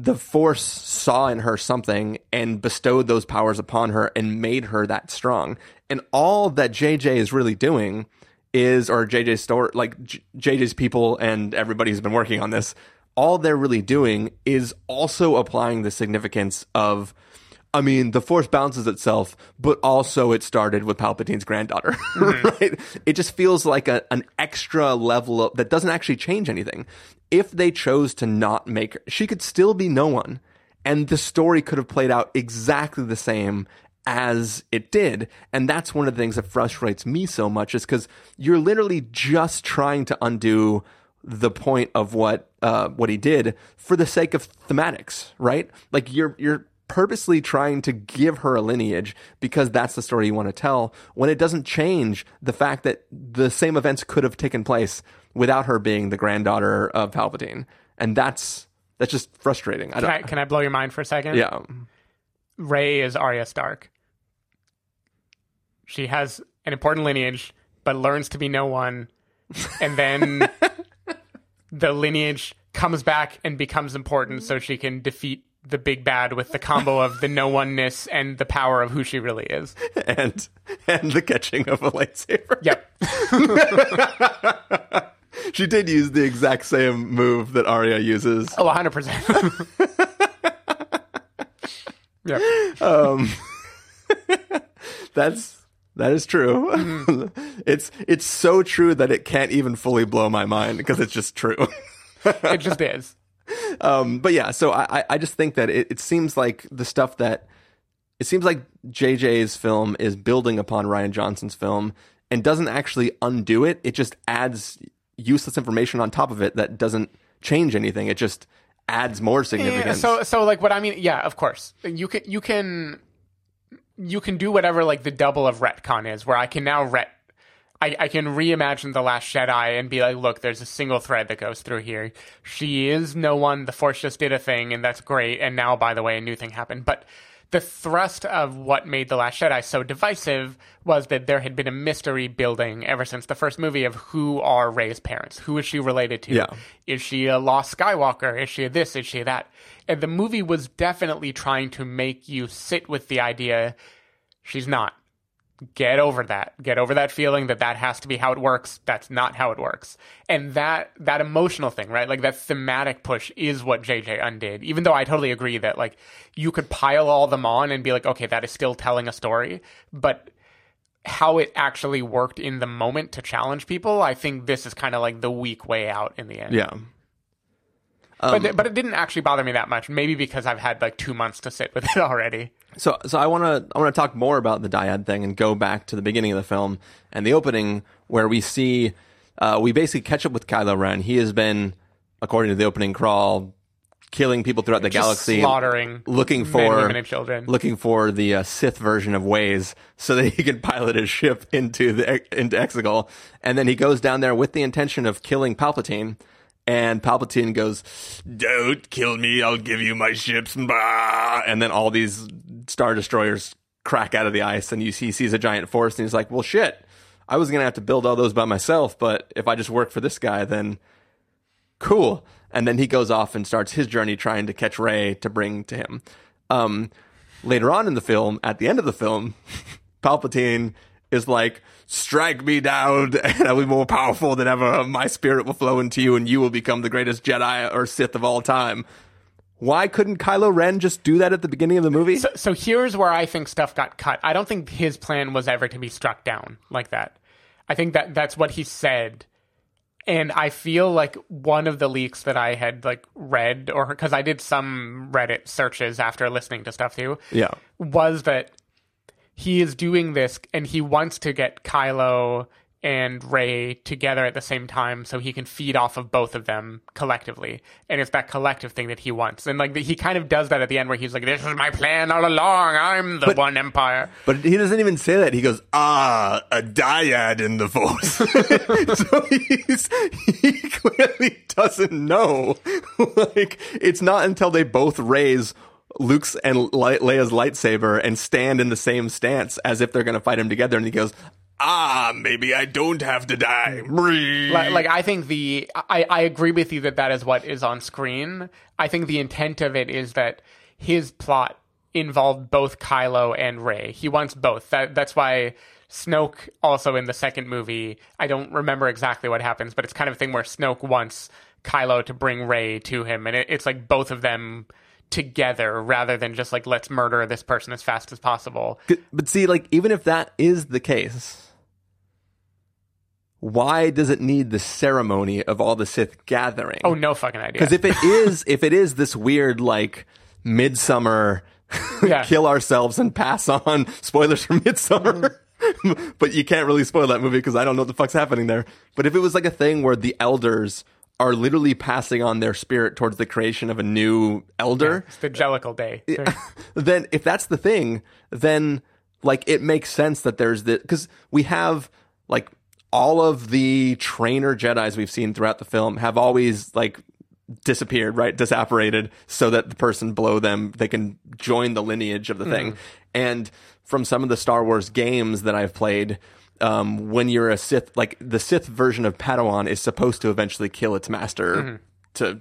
the force saw in her something and bestowed those powers upon her and made her that strong. And all that JJ is really doing is, or JJ's store, like J- JJ's people and everybody who's been working on this, all they're really doing is also applying the significance of. I mean, the force balances itself, but also it started with Palpatine's granddaughter, mm-hmm. right? It just feels like a, an extra level of, that doesn't actually change anything. If they chose to not make her, she could still be no one, and the story could have played out exactly the same as it did. And that's one of the things that frustrates me so much is because you're literally just trying to undo the point of what uh, what he did for the sake of thematics, right? Like you're you're purposely trying to give her a lineage because that's the story you want to tell when it doesn't change the fact that the same events could have taken place without her being the granddaughter of Palpatine. And that's that's just frustrating. I Can don't I, can I blow your mind for a second? Yeah. Rey is Arya Stark. She has an important lineage, but learns to be no one, and then the lineage comes back and becomes important, so she can defeat the big bad with the combo of the no oneness and the power of who she really is. And and the catching of a lightsaber. Yep. She did use the exact same move that Arya uses. Oh, 100%. yep. That's that is true. Mm-hmm. it's it's so true that it can't even fully blow my mind because it's just true. It just is. um, but yeah, so I I- I just think that it, it seems like the stuff that it seems like JJ's film is building upon Rian Johnson's film and doesn't actually undo it. It just adds useless information on top of it that doesn't change anything. It just adds more Yeah, significance. so so like what I mean, yeah, of course. You can you can you can do whatever like the double of retcon is, where I can now ret I, I can reimagine the Last Jedi and be like, look, there's a single thread that goes through here. She is no one. The Force just did a thing, and that's great. And now, by the way, a new thing happened. But the thrust of what made The Last Jedi so divisive was that there had been a mystery building ever since the first movie of who are Rey's parents. Who is she related to? Yeah. Is she a lost Skywalker? Is she a this? Is she a that? And the movie was definitely trying to make you sit with the idea she's not. Get over that. Get over that feeling that that has to be how it works. That's not how it works. And that that emotional thing, right? Like that thematic push is what JJ undid. Even though I totally agree that like you could pile all them on and be like, okay, that is still telling a story, but how it actually worked in the moment to challenge people, I think this is kind of like the weak way out in the end. yeah. but um, but it didn't actually bother me that much. Maybe because I've had like two months to sit with it already. So, so I want to I want to talk more about the dyad thing and go back to the beginning of the film and the opening where we see uh, we basically catch up with Kylo Ren. He has been, according to the opening crawl, killing people throughout the Just galaxy, slaughtering looking men, for women, and children. looking for the uh, Sith version of Waze so that he can pilot his ship into the into Exegol, and then he goes down there with the intention of killing Palpatine. And Palpatine goes, "Don't kill me! I'll give you my ships." Bah! And then all these star destroyers crack out of the ice, and you see he sees a giant force, and he's like, "Well, shit! I was gonna have to build all those by myself, but if I just work for this guy, then cool. And then he goes off and starts his journey trying to catch Rey to bring to him. Um, later on in the film, at the end of the film, Palpatine is like, strike me down and I'll be more powerful than ever. My spirit will flow into you and you will become the greatest Jedi or Sith of all time. Why couldn't Kylo Ren just do that at the beginning of the movie? So, so here's where I think stuff got cut. I don't think his plan was ever to be struck down like that. I think that that's what he said. And I feel like one of the leaks that I had like read or because I did some Reddit searches after listening to stuff too. Yeah. Was that he is doing this and he wants to get Kylo and Rey together at the same time so he can feed off of both of them collectively. And it's that collective thing that he wants. And like he kind of does that at the end where he's like, This is my plan all along. I'm the one empire. But he doesn't even say that. He goes, ah, a dyad in the force. so he's, he clearly doesn't know. like, it's not until they both raise Luke's and Le- Leia's lightsaber and stand in the same stance as if they're going to fight him together. And he goes, ah, maybe I don't have to die. Like, like I think the I, I agree with you that that is what is on screen. I think the intent of it is that his plot involved both Kylo and Rey. He wants both. That that's why Snoke also in the second movie. I don't remember exactly what happens, but it's kind of a thing where Snoke wants Kylo to bring Rey to him, and it, it's like both of them together rather than just like let's murder this person as fast as possible. But see, like, even if that is the case, why does it need the ceremony of all the Sith gathering? Oh, no fucking idea. Because if it is, if it is this weird like Midsommar, Yeah. kill ourselves and pass on spoilers for Midsommar. but you can't really spoil that movie because I don't know what the fuck's happening there. But if it was like a thing where the elders are literally passing on their spirit towards the creation of a new elder, It's the Jellicle Day. then if that's the thing, then like it makes sense that there's the because we have like all of the trainer Jedi's we've seen throughout the film have always like disappeared, right? Disapparated so that the person below them they can join the lineage of the thing. Mm. And from some of the Star Wars games that I've played, um, when you're a Sith, like the Sith version of Padawan is supposed to eventually kill its master to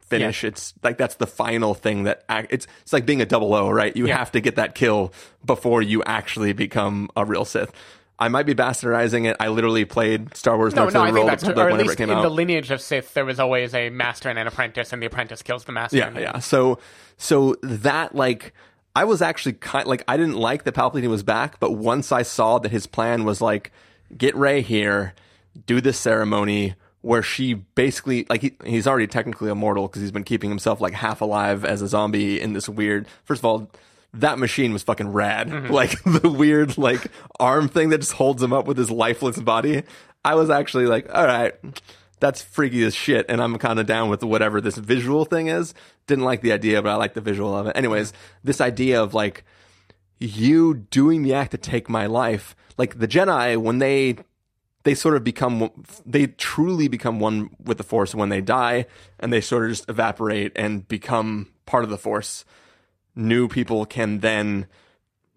finish. It's like that's the final thing that act, it's it's like being a double O, right? You Yeah. have to get that kill before you actually become a real Sith. I might be bastardizing it. I literally played Star Wars No, Knights no, of the Old that's true. Republic Or at whenever least it came in out. the lineage of Sith, there was always a master and an apprentice, and the apprentice kills the master. Yeah, and- yeah. So so that like I was actually kind like I didn't like that Palpatine was back, but once I saw that his plan was like get Rey here, do this ceremony where she basically like he, he's already technically immortal because he's been keeping himself like half alive as a zombie in this weird. First of all. That machine was fucking rad. Mm-hmm. Like the weird like arm thing that just holds him up with his lifeless body. I was actually like, all right, that's freaky as shit, and I'm kind of down with whatever this visual thing is. Didn't like the idea, but I like the visual of it. Anyways, this idea of like you doing the act to take my life, like the Jedi when they they sort of become they truly become one with the Force when they die, and they sort of just evaporate and become part of the Force. New people can then,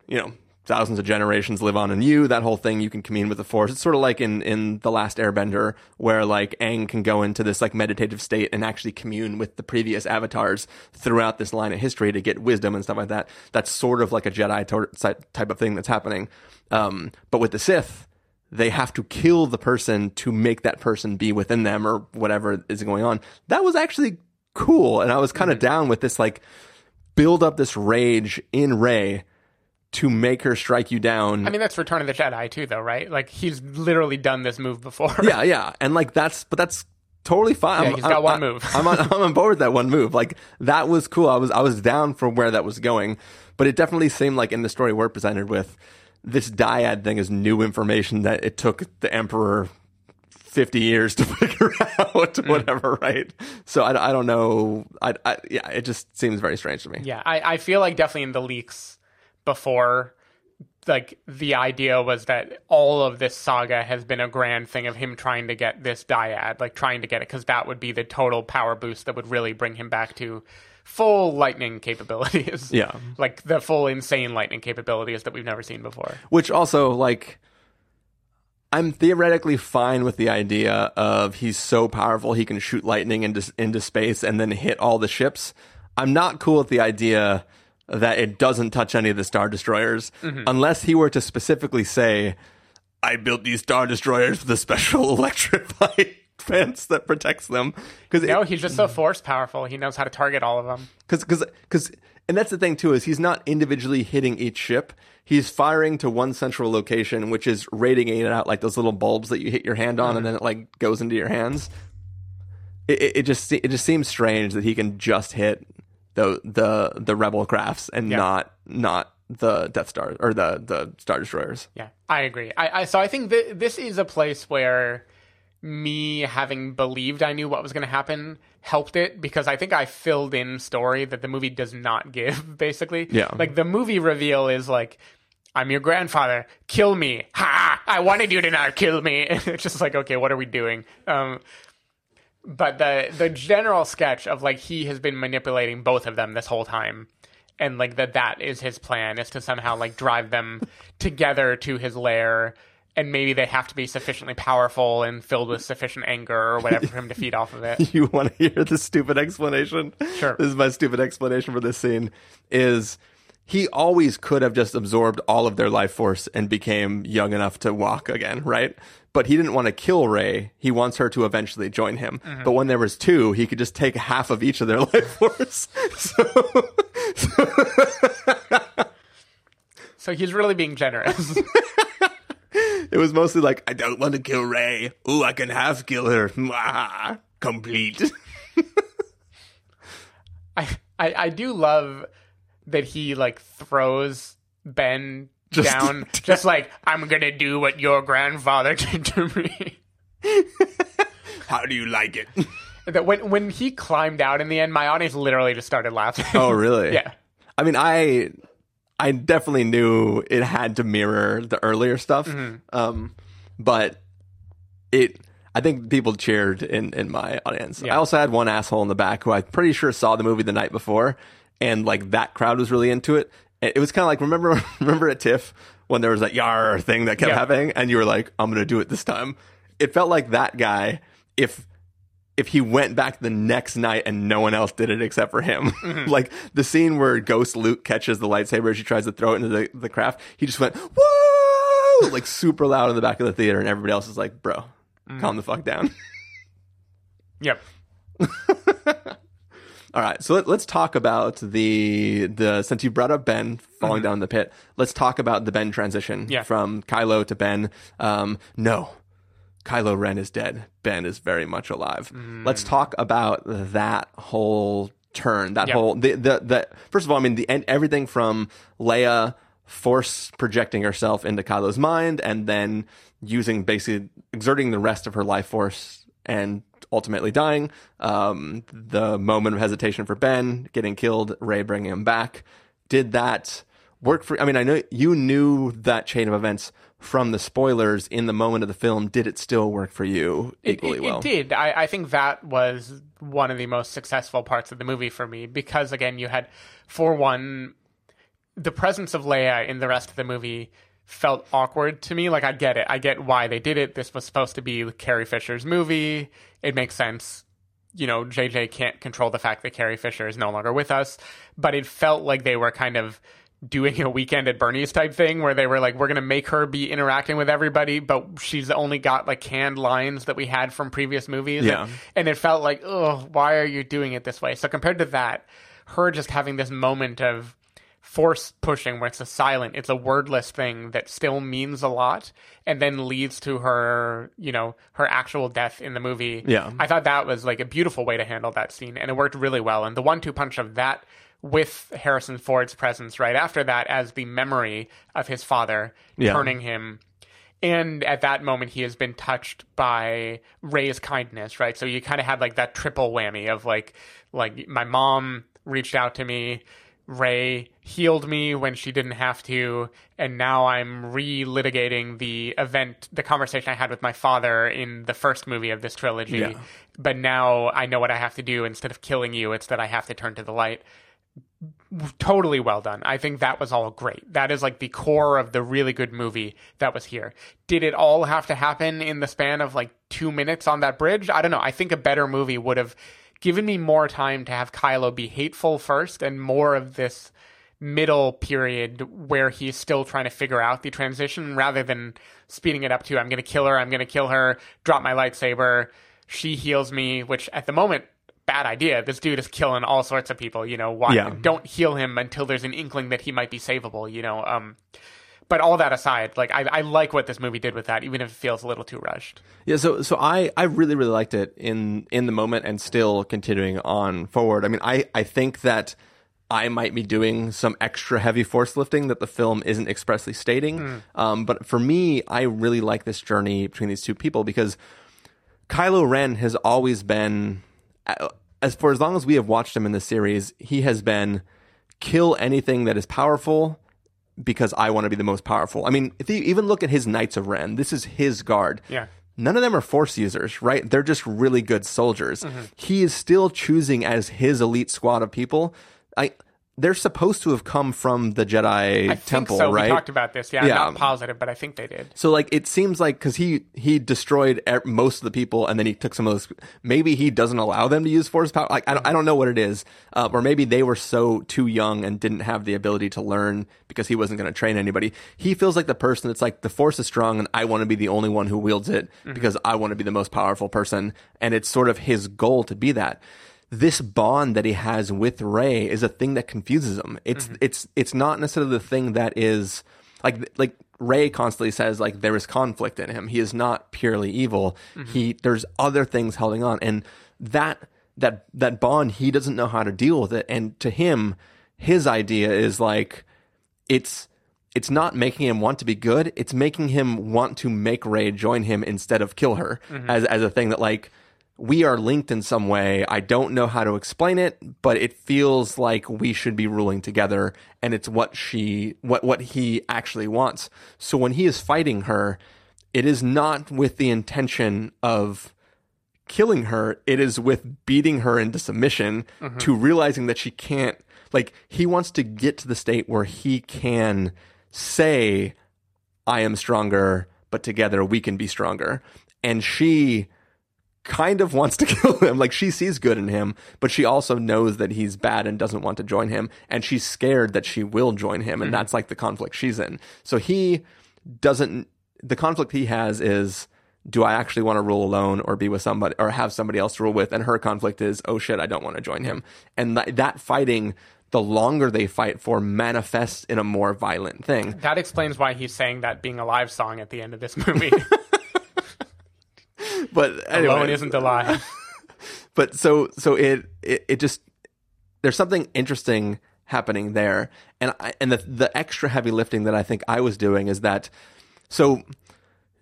you know, thousands of generations live on in you. That whole thing, you can commune with the Force. It's sort of like in in the Last Airbender, where like Aang can go into this like meditative state and actually commune with the previous avatars throughout this line of history to get wisdom and stuff like that. That's sort of like a Jedi to- type of thing that's happening. Um, but with the Sith, they have to kill the person to make that person be within them or whatever is going on. That was actually cool, and I was kind of down with this like build up this rage in Rey to make her strike you down. I mean, that's Return of the Jedi too, though, right? Like he's literally done this move before. yeah, yeah, and like that's but that's totally fine. Yeah, I'm- he's got I'm- one I'm- move. I'm on, I'm on board with that one move. Like that was cool. I was I was down for where that was going, but it definitely seemed like in the story we're presented with, this dyad thing is new information that it took the emperor. 50 years to figure out Mm. whatever right so I, I don't know I, I yeah it just seems very strange to me Yeah, I, I feel like definitely in the leaks before, like the idea was that all of this saga has been a grand thing of him trying to get this dyad, like trying to get it, because that would be the total power boost that would really bring him back to full lightning capabilities. Yeah. like the full insane lightning capabilities that we've never seen before. Which also, like, I'm theoretically fine with the idea of he's so powerful he can shoot lightning into into space and then hit all the ships. I'm not cool with the idea that it doesn't touch any of the star destroyers mm-hmm. unless he were to specifically say, "I built these star destroyers with a special electrified fence that protects them." Because No, he's just so mm-hmm. force powerful. He knows how to target all of them. because because because and that's the thing too is he's not individually hitting each ship he's firing to one central location which is radiating it out like those little bulbs that you hit your hand on and mm-hmm. then it like goes into your hands it, it, it just it just seems strange that he can just hit the the the rebel crafts and Yeah. not not the death star or the the star destroyers Yeah, I agree. I, I so I think th- this is a place where me having believed I knew what was going to happen helped it because I think I filled in story that the movie does not give. Basically, Yeah. Like the movie reveal is like. I'm your grandfather. Kill me. Ha! I wanted you to not kill me. it's just like, okay, what are we doing? Um, but the the general sketch of like he has been manipulating both of them this whole time and like that that is his plan is to somehow like drive them together to his lair and maybe they have to be sufficiently powerful and filled with sufficient anger or whatever for him to feed off of it you want to hear the stupid explanation? Sure. This is my stupid explanation for this scene is he always could have just absorbed all of their life force and became young enough to walk again, right? But he didn't want to kill Rey. He wants her to eventually join him. Mm-hmm. But when there was two, he could just take half of each of their life force. So, so he's really being generous it was mostly like, I don't want to kill Rey. Ooh, I can half kill her. Mwah. Complete. I, I i do love that he like throws ben Just- down just like i'm gonna do what your grandfather did to me How do you like it? that when when he climbed out in the end, my audience literally just started laughing. oh, really? yeah. I mean, I I definitely knew it had to mirror the earlier stuff, um, but it. I think people cheered in in my audience. I also had one asshole in the back who I'm pretty sure saw the movie the night before, and like that crowd was really into it. It was kind of like remember remember at TIFF when there was that yar thing that kept Yeah. happening, and you were like, "I'm to do it this time." It felt like that guy. If if he went back the next night and no one else did it except for him. Mm-hmm. like the scene where Ghost Luke catches the lightsaber as she tries to throw it into the, the craft, he just went, whoa! Like super loud in the back of the theater, and everybody else is like, bro, Mm-hmm. calm the fuck down. Yep. All right, so let, let's talk about the the since you brought up Ben falling down the pit. Let's talk about the Ben transition Mm-hmm. Yeah. from Kylo to Ben. Um, no, Kylo Ren is dead. Ben is very much alive. Mm. Let's talk about that whole turn. That Yeah. whole the, the the first of all, I mean the and everything from Leia force projecting herself into Kylo's mind and then using basically exerting the rest of her life force and ultimately dying. Um, the moment of hesitation for Ben getting killed, Rey bringing him back. Did that work for? I mean, I know you knew that chain of events from the spoilers in the moment of the film. Did it still work for you It, equally it, well? it did. I, I think that was one of the most successful parts of the movie for me because, again, you had, for one, the presence of Leia in the rest of the movie felt awkward to me. Like, I get it. I get why they did it. This was supposed to be Carrie Fisher's movie. It makes sense. You know, JJ can't control the fact that Carrie Fisher is no longer with us, but it felt like they were kind of doing a weekend at Bernie's type thing where they were like, we're going to make her be interacting with everybody, but she's only got like canned lines that we had from previous movies. Yeah. And, and it felt like, oh, why are you doing it this way? So compared to that, her just having this moment of force pushing where it's a silent, it's a wordless thing that still means a lot and then leads to her, you know, her actual death in the movie. Yeah. I thought that was like a beautiful way to handle that scene and it worked really well. And the one two punch of that with Harrison Ford's presence right after that as the memory of his father Yeah. turning him and at that moment he has been touched by Rey's kindness, right? So you kind of had like that triple whammy of like like my mom reached out to me, Rey healed me when she didn't have to, and now I'm relitigating the event, the conversation I had with my father in the first movie of this trilogy. Yeah. But now I know what I have to do instead of killing you, it's that I have to turn to the light totally well done. I think that was all great. That is like the core of the really good movie that was here. Did it all have to happen in the span of like two minutes on that bridge? I don't know. I think a better movie would have given me more time to have Kylo be hateful first and more of this middle period where he's still trying to figure out the transition rather than speeding it up to I'm going to kill her, I'm going to kill her, drop my lightsaber, she heals me, which at the moment bad idea. This dude is killing all sorts of people, you know, why Yeah. don't heal him until there's an inkling that he might be savable, you know. Um but all that aside, like I, I like what this movie did with that, even if it feels a little too rushed. Yeah, so so I I really really liked it in in the moment and still continuing on forward. I mean, I I think that I might be doing some extra heavy force lifting that the film isn't expressly stating. Um, but for me, I really like this journey between these two people because Kylo Ren has always been, as for as long as we have watched him in the series, he has been kill anything that is powerful because I want to be the most powerful. I mean, if you even look at his Knights of Ren, this is his guard. Yeah. None of them are force users, right? They're just really good soldiers. Mm-hmm. He is still choosing as his elite squad of people. I they're supposed to have come from the Jedi I think temple, so. right? We talked about this. Yeah, Yeah. I'm not positive, but I think they did. So like it seems like because he he destroyed most of the people and then he took some of those. Maybe he doesn't allow them to use force power. Like I don't, I don't know what it is, uh, or maybe they were so too young and didn't have the ability to learn because he wasn't going to train anybody. He feels like the person that's like the force is strong and I want to be the only one who wields it because I want to be the most powerful person, and it's sort of his goal to be that this bond that he has with Rey is a thing that confuses him. It's mm-hmm. it's it's not necessarily the thing that is like like Rey constantly says like there is conflict in him. He is not purely evil. Mm-hmm. He there's other things holding on and that that that bond he doesn't know how to deal with it and to him his idea is like it's it's not making him want to be good. It's making him want to make Rey join him instead of kill her mm-hmm. as as a thing that like we are linked in some way. I don't know how to explain it, but it feels like we should be ruling together and it's what she what what he actually wants. So when he is fighting her, it is not with the intention of killing her, it is with beating her into submission mm-hmm. to realizing that she can't like he wants to get to the state where he can say I am stronger, but together we can be stronger. And she kind of wants to kill him. Like she sees good in him, but she also knows that he's bad and doesn't want to join him. And she's scared that she will join him. And hmm. that's like the conflict she's in. So he doesn't, the conflict he has is, do I actually want to rule alone or be with somebody or have somebody else to rule with? And her conflict is, oh shit, I don't want to join him. Hmm. And that, that fighting, the longer they fight for, manifests in a more violent thing. That explains why he's saying that being alive song at the end of this movie. But anyway, Alone isn't alive. but so so it, it it just there's something interesting happening there and I, and the the extra heavy lifting that I think I was doing is that so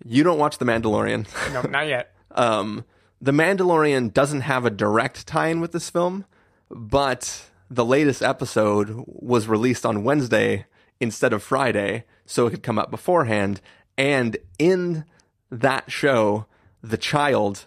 you don't watch the Mandalorian No, not yet. um the Mandalorian doesn't have a direct tie-in with this film but the latest episode was released on Wednesday instead of Friday so it could come out beforehand and in that show the child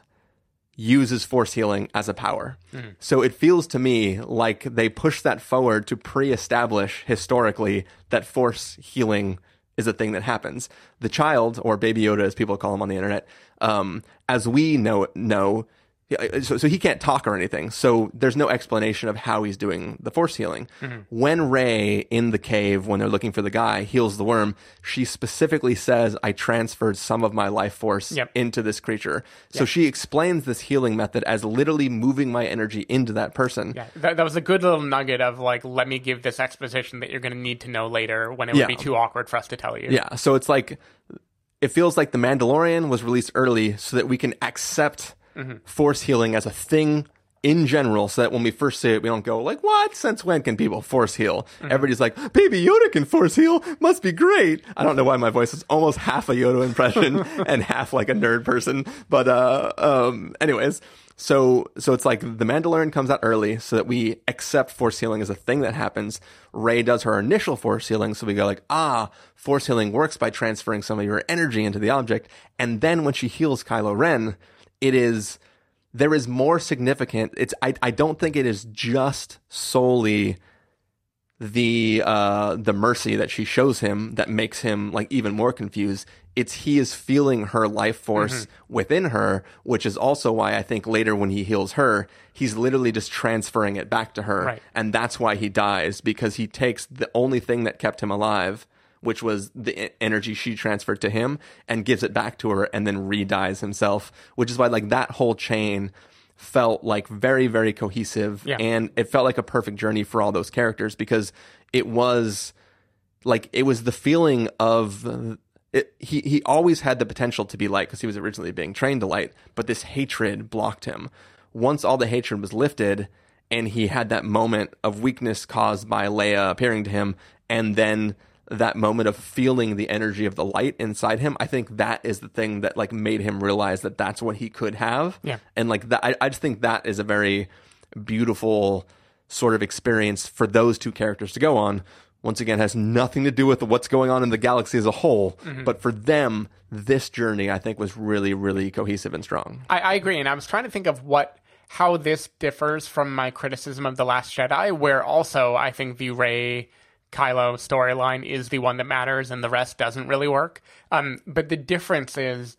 uses force healing as a power. So it feels to me like they push that forward to pre-establish historically that force healing is a thing that happens. The child, or Baby Yoda, as people call him on the internet, um, as we know know, so, so he can't talk or anything. So there's no explanation of how he's doing the force healing. Mm-hmm. When Rey in the cave, when they're looking for the guy, heals the worm, she specifically says, "I transferred some of my life force Yep. into this creature." So she explains this healing method as literally moving my energy into that person. Yeah, that, that was a good little nugget of like, let me give this exposition that you're going to need to know later when it would Yeah. be too awkward for us to tell you. Yeah, so it's like it feels like The Mandalorian was released early so that we can accept force healing as a thing in general so that when we first see it we don't go like what? Since when can people force heal? Everybody's like baby yoda can force heal. Must be great. I don't know why my voice is almost half a yoda impression and half like a nerd person but uh um anyways. So so it's like the Mandalorian comes out early so that we accept force healing as a thing that happens. Rey does her initial force healing, so we go like, ah, force healing works by transferring some of your energy into the object. And then when she heals Kylo Ren, it is there is more significant. It's I I don't think it is just solely the uh the mercy that she shows him that makes him like even more confused it's he is feeling her life force within her which is also why i think later when he heals her he's literally just transferring it back to her Right. and that's why he dies because he takes the only thing that kept him alive which was the energy she transferred to him and gives it back to her and then re-dies himself which is why like that whole chain felt like very very cohesive Yeah. and it felt like a perfect journey for all those characters because it was like it was the feeling of it, he he always had the potential to be light because he was originally being trained to light, but this hatred blocked him. Once all the hatred was lifted, and he had that moment of weakness caused by Leia appearing to him, and then that moment of feeling the energy of the light inside him, I think that is the thing that like made him realize that that's what he could have. Yeah. and like that, I, I just think that is a very beautiful sort of experience for those two characters to go on. Once again, has nothing to do with what's going on in the galaxy as a whole, mm-hmm. but for them, this journey I think was really, really cohesive and strong. I, I agree, and I was trying to think of what how this differs from my criticism of the Last Jedi, where also I think the Rey Kylo storyline is the one that matters, and the rest doesn't really work. Um, but the difference is.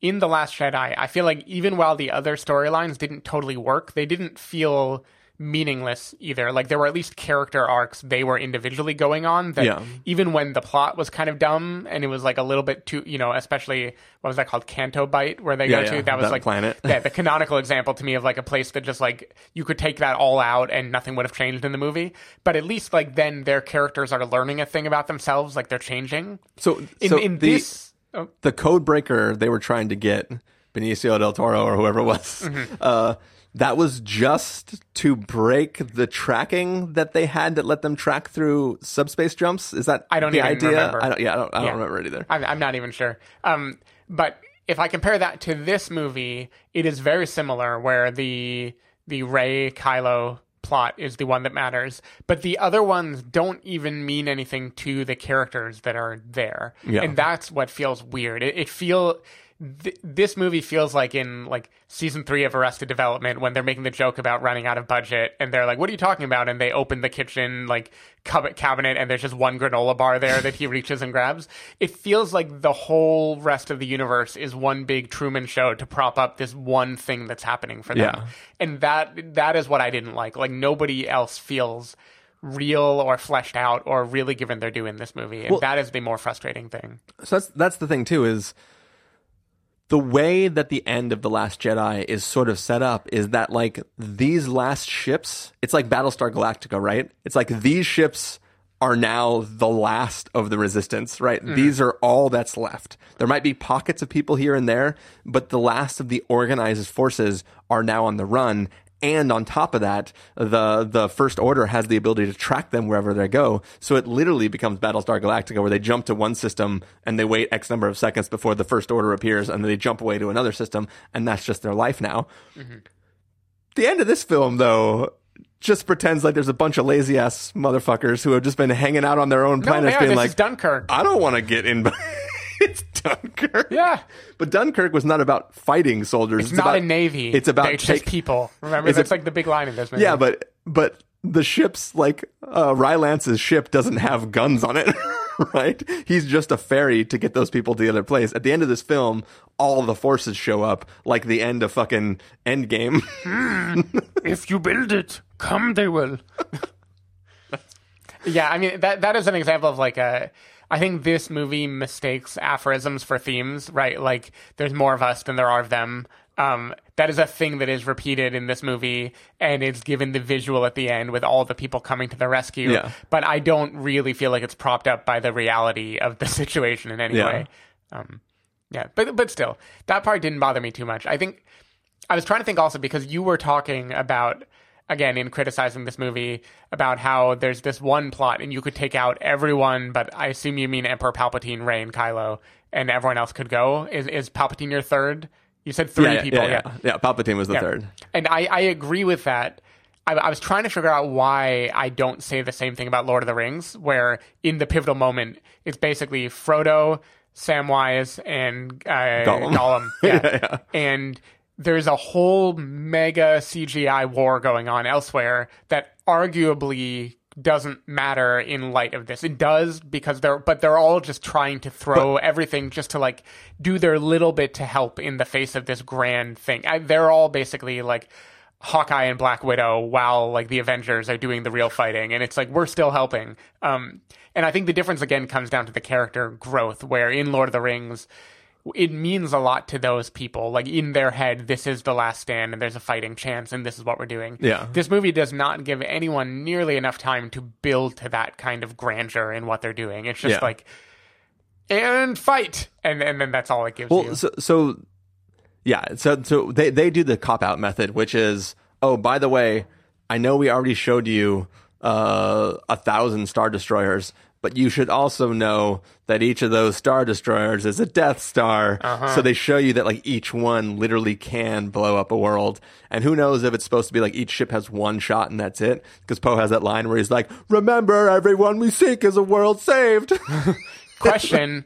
In The Last Jedi, I feel like even while the other storylines didn't totally work, they didn't feel meaningless either. Like there were at least character arcs they were individually going on that Yeah. even when the plot was kind of dumb and it was like a little bit too, you know, especially what was that called, Canto Bight, where they Yeah, go to. yeah, That was that like planet. yeah, the canonical example to me of like a place that just like you could take that all out and nothing would have changed in the movie. But at least like then their characters are learning a thing about themselves, like they're changing. So, In so in the, this, oh, the code breaker they were trying to get Benicio del Toro or whoever it was, Mm-hmm. uh, that was just to break the tracking that they had that let them track through subspace jumps. Is that I don't the even idea? remember. I don't. Yeah, I don't, I don't Yeah. remember it either. I'm, I'm not even sure. Um, but if I compare that to this movie, it is very similar where the the Rey Kylo plot is the one that matters, but the other ones don't even mean anything to the characters that are there. Yeah. And that's what feels weird. It, it feel th- this movie feels like in like season three of Arrested Development when they're making the joke about running out of budget and they're like, "What are you talking about?" And they open the kitchen like cupboard cabinet and there's just one granola bar there that he reaches and grabs. It feels like the whole rest of the universe is one big Truman show to prop up this one thing that's happening for them, Yeah. and that that is what I didn't like. Like nobody else feels real or fleshed out or really given their due in this movie and Well- that is the more frustrating thing So that's that's the thing too is the way that the end of the Last Jedi is sort of set up is that like these last ships, it's like Battlestar Galactica, right? It's like these ships are now the last of the resistance, right? Mm. These are all that's left. There might be pockets of people here and there, but the last of the organized forces are now on the run. And on top of that, the the First Order has the ability to track them wherever they go. So it literally becomes Battlestar Galactica, where they jump to one system and they wait X number of seconds before the First Order appears, and then they jump away to another system, and that's just their life now. The end of this film, though, just pretends like there's a bunch of lazy ass motherfuckers who have just been hanging out on their own no planets, being like, Dunkirk I don't want to get in. it's Dunkirk. Yeah. But Dunkirk was not about fighting soldiers. It's, not about, a navy. It's about it's just take- people. Remember, It's that's like the big line in this movie. Yeah, but but the ships like uh, Rylance's ship doesn't have guns on it, right? He's just a ferry to get those people to the other place. At the end of this film, all the forces show up, like the end of fucking Endgame. if you build it, come they will. yeah, I mean that that is an example of like a. I think this movie mistakes aphorisms for themes, right? Like there's more of us than there are of them. Um, that is a thing that is repeated in this movie, and it's given the visual at the end with all the people coming to the rescue. Yeah. But I don't really feel like it's propped up by the reality of the situation in any Yeah. way. Um, yeah, but but still, that part didn't bother me too much. I think I was trying to think also because you were talking about again in criticizing this movie about how there's this one plot and you could take out everyone, but I assume you mean Emperor Palpatine, Rey, and Kylo, and everyone else could go. Is is Palpatine your third? You said three yeah, people. yeah, yeah, yeah. Palpatine was the Yeah. third. And I, I agree with that. I, I was trying to figure out why I don't say the same thing about Lord of the Rings, where in the pivotal moment, it's basically Frodo, Samwise, and uh, Gollum. Gollum. Yeah. And there's a whole mega CGI war going on elsewhere that arguably doesn't matter in light of this. It does because they're but they're all just trying to throw everything just to like do their little bit to help in the face of this grand thing. I, they're all basically like Hawkeye and Black Widow while like the Avengers are doing the real fighting and it's like we're still helping. Um and I think the difference again comes down to the character growth where in Lord of the Rings it means a lot to those people. Like in their head, this is the last stand and there's a fighting chance and this is what we're doing. Yeah. This movie does not give anyone nearly enough time to build to that kind of grandeur in what they're doing. It's just Yeah. like and fight and and then that's all it gives Well, you. so, so yeah, so so they they do the cop out method, which is oh by the way, I know we already showed you uh, a thousand star destroyers, but you should also know that each of those star destroyers is a Death Star. Uh-huh. So they show you that like each one literally can blow up a world, and who knows if it's supposed to be like each ship has one shot and that's it? Because Poe has that line where he's like, "Remember, everyone we seek is a world saved." Question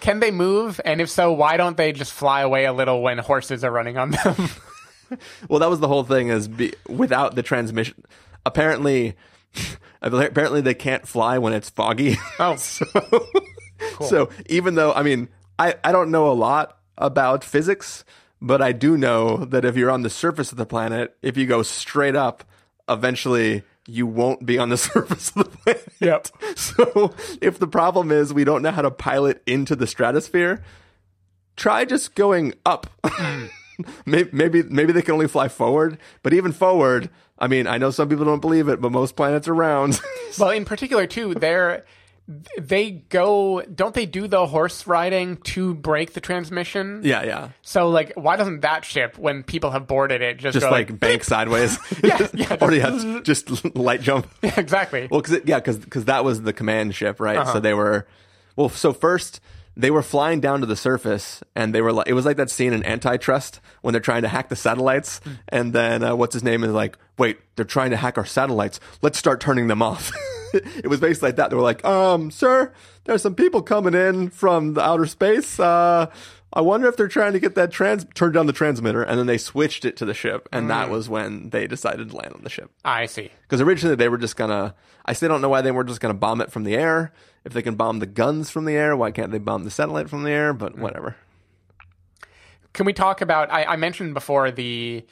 Can they move? And if so, why don't they just fly away a little when horses are running on them? Well, that was the whole thing. Is be, without the transmission, apparently, apparently they can't fly when it's foggy. Oh. so, so even though I mean, I I don't know a lot about physics, but I do know that if you're on the surface of the planet, if you go straight up, eventually you won't be on the surface of the planet. Yep. So if the problem is we don't know how to pilot into the stratosphere, try just going up. Mm. maybe, maybe they can only fly forward, but even forward, I mean, I know some people don't believe it, but most planets are round. well, in particular, too, they're they go don't they do the horse riding to break the transmission yeah, yeah. so like why doesn't that ship when people have boarded it just, Just go like bank sideways. Yeah, yeah, or just- yeah, just light jump. exactly Well, cause it, yeah, because that was the command ship, right? Uh-huh. So they were, well, so first they were flying down to the surface and they were like it was like that scene in antitrust when they're trying to hack the satellites. And then uh, what's his name is like wait they're trying to hack our satellites. Let's start turning them off. It was basically like that. They were like um sir there's some people coming in from the outer space. Uh I wonder if they're trying to get that trans turned down the transmitter and then they switched it to the ship and that mm. was when they decided to land on the ship I see. because originally they were just gonna. I still don't know why they were just gonna bomb it from the air. If they can bomb the guns from the air, why can't they bomb the satellite from the air? But mm. whatever. Can we talk about? I, I mentioned before the.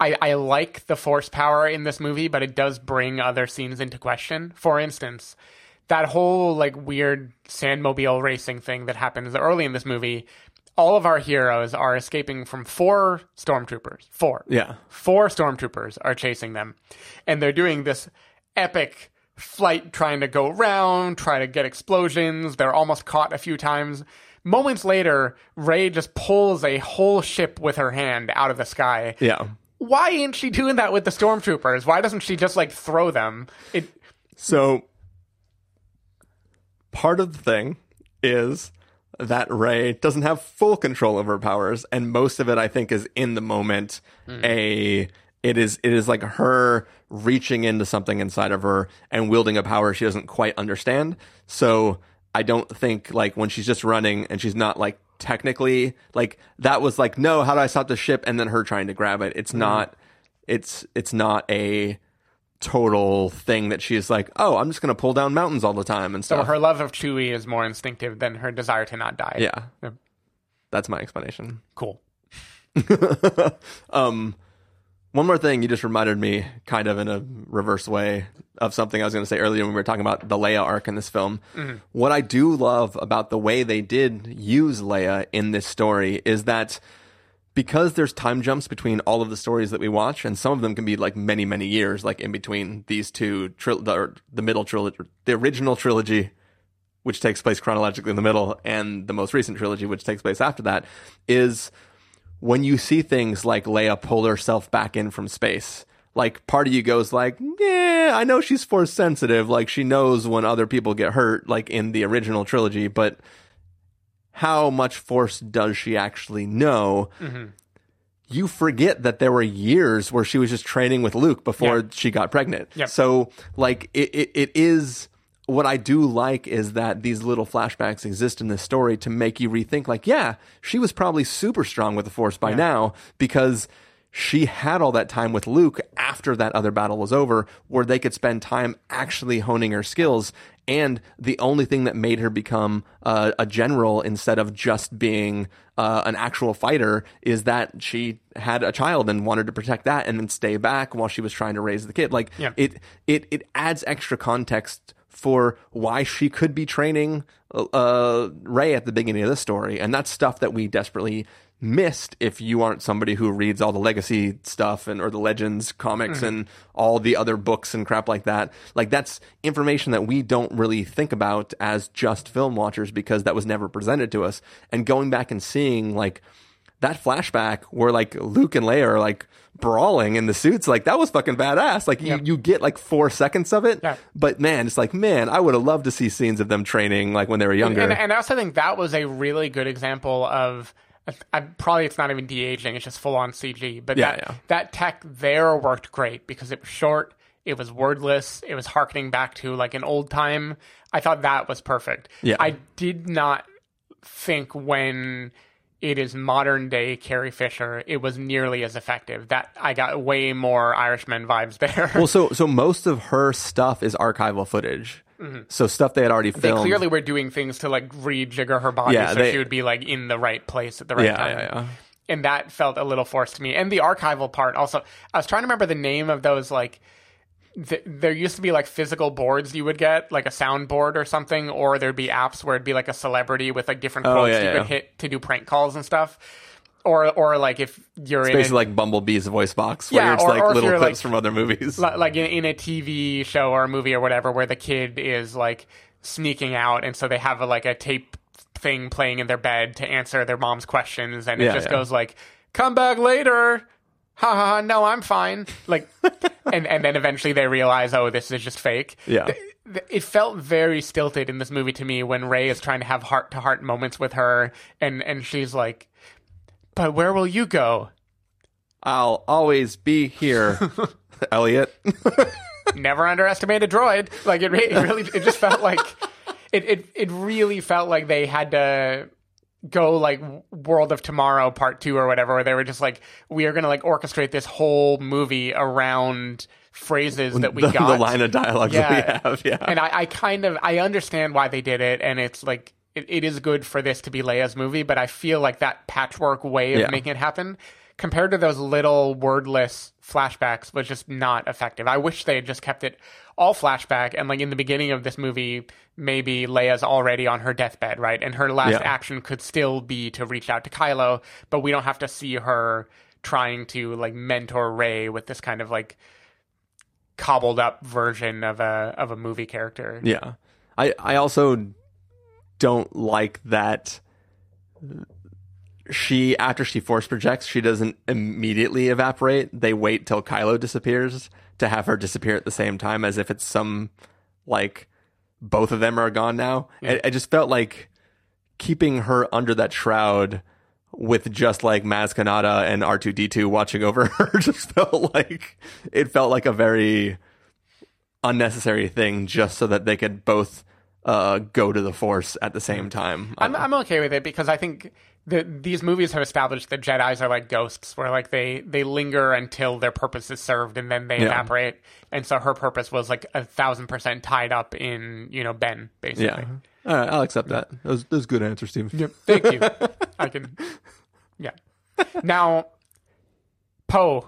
I, I like the force power in this movie, but it does bring other scenes into question. For instance, that whole like weird sandmobile racing thing that happens early in this movie. All of our heroes are escaping from four stormtroopers. Four. Yeah. Four stormtroopers are chasing them, and they're doing this epic flight trying to go around, try to get explosions. They're almost caught a few times. Moments later, Rey just pulls a whole ship with her hand out of the sky. Yeah. Why ain't she doing that with the stormtroopers? Why doesn't she just like throw them? It So part of the thing is that Rey doesn't have full control over her powers, and most of it I think is in the moment. Hmm. A it is it is like her reaching into something inside of her and wielding a power she doesn't quite understand. So I don't think like when she's just running and she's not like technically like that was like no how do I stop the ship and then her trying to grab it. It's hmm. not it's it's not a total thing that she's like, oh, I'm just gonna pull down mountains all the time and stuff. so her love of Chewie is more instinctive than her desire to not die. yeah, Yeah. that's my explanation. Cool. Um, one more thing, you just reminded me, kind of in a reverse way, of something I was going to say earlier when we were talking about the Leia arc in this film. What I do love about the way they did use Leia in this story is that because there's time jumps between all of the stories that we watch, and some of them can be like many, many years, like in between these two, tril- the, the middle trilogy, the original trilogy, which takes place chronologically in the middle, and the most recent trilogy, which takes place after that, is when you see things like Leia pull herself back in from space. Like part of you goes like, yeah, I know she's force sensitive. Like she knows when other people get hurt, like in the original trilogy, but how much force does she actually know? Mm-hmm. You forget that there were years where she was just training with Luke before Yeah. she got pregnant. Yep. So like it, it, it is what I do like is that these little flashbacks exist in this story to make you rethink like, yeah, she was probably super strong with the force by now because she had all that time with Luke after that other battle was over where they could spend time actually honing her skills. And the only thing that made her become uh, a general instead of just being uh, an actual fighter is that she had a child and wanted to protect that and then stay back while she was trying to raise the kid. Like Yeah. it, it, it adds extra context for why she could be training uh, Rey at the beginning of the story, and that's stuff that we desperately missed if you aren't somebody who reads all the legacy stuff and or the legends comics and all the other books and crap like that. Like that's information that we don't really think about as just film watchers because that was never presented to us. And going back and seeing like that flashback where like Luke and Leia are like brawling in the suits, like that was fucking badass. Like you, you get like four seconds of it, Yeah. but man, it's like man, I would have loved to see scenes of them training like when they were younger. And, and I also think that was a really good example of. I, probably it's not even de aging; it's just full on CG. But Yeah, that yeah. that tech there worked great because it was short, it was wordless, it was harkening back to like an old time. I thought that was perfect. Yeah. I did not think when it is modern day Carrie Fisher, it was nearly as effective. That I got way more Irishman vibes there. well, so so most of her stuff is archival footage. So stuff they had already Mm-hmm. they filmed. clearly were doing things to like rejigger her body Yeah, so they- she would be like in the right place at the right yeah, time. yeah. and that felt a little forced to me. And the archival part also. I was trying to remember the name of those like. Th- there used to be like physical boards you would get, like a soundboard or something, or there'd be apps where it'd be like a celebrity with like different Oh, quotes yeah, you yeah. could hit to do prank calls and stuff. Or, or like if you're It's in a, basically like Bumblebee's voice box, where Yeah, it's or- like or little clips like- from other movies. like in, in a TV show or a movie or whatever, where the kid is like sneaking out, and so they have a, like a tape thing playing in their bed to answer their mom's questions, and it Yeah, just goes like, "Come back later." Ha ha ha! No, I'm fine. Like, and and then eventually they realize, oh, this is just fake. Yeah. Th- th- it felt very stilted in this movie to me when Rey is trying to have heart to heart moments with her, and and she's like, "But where will you go?" I'll always be here, Elliot. Never underestimate a droid. Like it, re- it really, it just felt like it, it. It really felt like they had to go like World of Tomorrow Part Two or whatever, where they were just like, we are going to like orchestrate this whole movie around phrases that we the, got the line of dialogue that we have. Yeah. and I, I kind of I understand why they did it, and it's like it, it is good for this to be Leia's movie, but I feel like that patchwork way of Yeah. making it happen compared to those little wordless flashbacks was just not effective. I wish they had just kept it all flashback and like in the beginning of this movie maybe Leia's already on her deathbed, right? And her last Yeah. action could still be to reach out to Kylo, but we don't have to see her trying to like mentor Rey with this kind of like cobbled up version of a of a movie character. Yeah. I I also don't like that she after she force projects, she doesn't immediately evaporate. They wait till Kylo disappears to have her disappear at the same time as if it's some like both of them are gone now. I, I just felt like keeping her under that shroud with just like Maz Kanata and R2D2 watching over her just felt like it felt like a very unnecessary thing just so that they could both uh, go to the force at the same time. I'm I'm okay with it because I think the, these movies have established that Jedi's are like ghosts, where like they they linger until their purpose is served and then they Yeah. evaporate. And so her purpose was like a thousand percent tied up in you know Ben, basically. yeah. All right, I'll accept that. That was, that was a good answer, Steve. Yep. Thank you. I can. Yeah. Now, Poe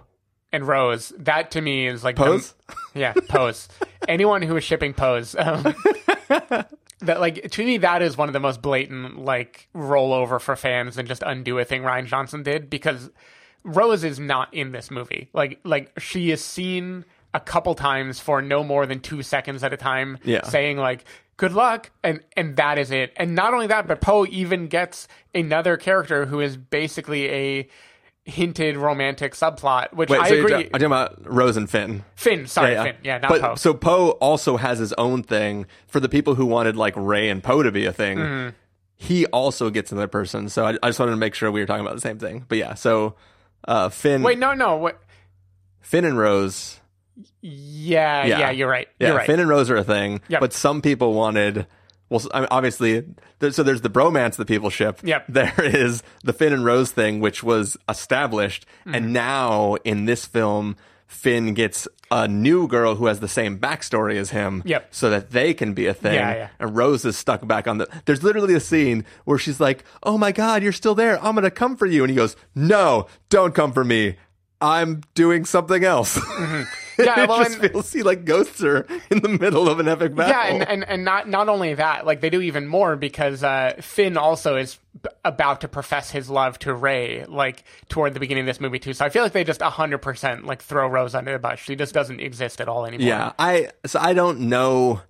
and Rose. That to me is like the- Pose? yeah, Pose. Anyone who is shipping Pose. Um, that like to me that is one of the most blatant like rollover for fans and just undo a thing Rian Johnson did because Rose is not in this movie. Like like she is seen a couple times for no more than two seconds at a time, Yeah. saying like "good luck" and and that is it. And not only that, but Poe even gets another character who is basically a hinted romantic subplot, which Wait, I so agree. I'm talking about Rose and Finn. Finn, sorry, Finn, yeah, not but, Poe. So Poe also has his own thing for the people who wanted like Rey and Poe to be a thing. Mm-hmm. He also gets another person. So I, I just wanted to make sure we were talking about the same thing. But yeah, so uh, Finn, Wait, no, no, what? Finn and Rose. Yeah, Yeah. yeah, you're right. Yeah, you're right. Finn and Rose are a thing. Yep. But some people wanted. Well, I mean, obviously, there, so there's the bromance that people ship. Yep. There is the Finn and Rose thing, which was established, Mm-hmm. and now in this film, Finn gets a new girl who has the same backstory as him. Yep. So that they can be a thing. Yeah, yeah. And Rose is stuck back on the. There's literally a scene where she's like, "Oh my God, you're still there! I'm gonna come for you," and he goes, "No, don't come for me." I'm doing something else. Yeah, well, just and- feels see like ghosts are in the middle of an epic battle. Yeah, and, and, and not not only that, like they do even more because uh, Finn also is about to profess his love to Rey, like toward the beginning of this movie too. So I feel like they just hundred percent like throw Rose under the bus. She just doesn't exist at all anymore. yeah, I so I don't know.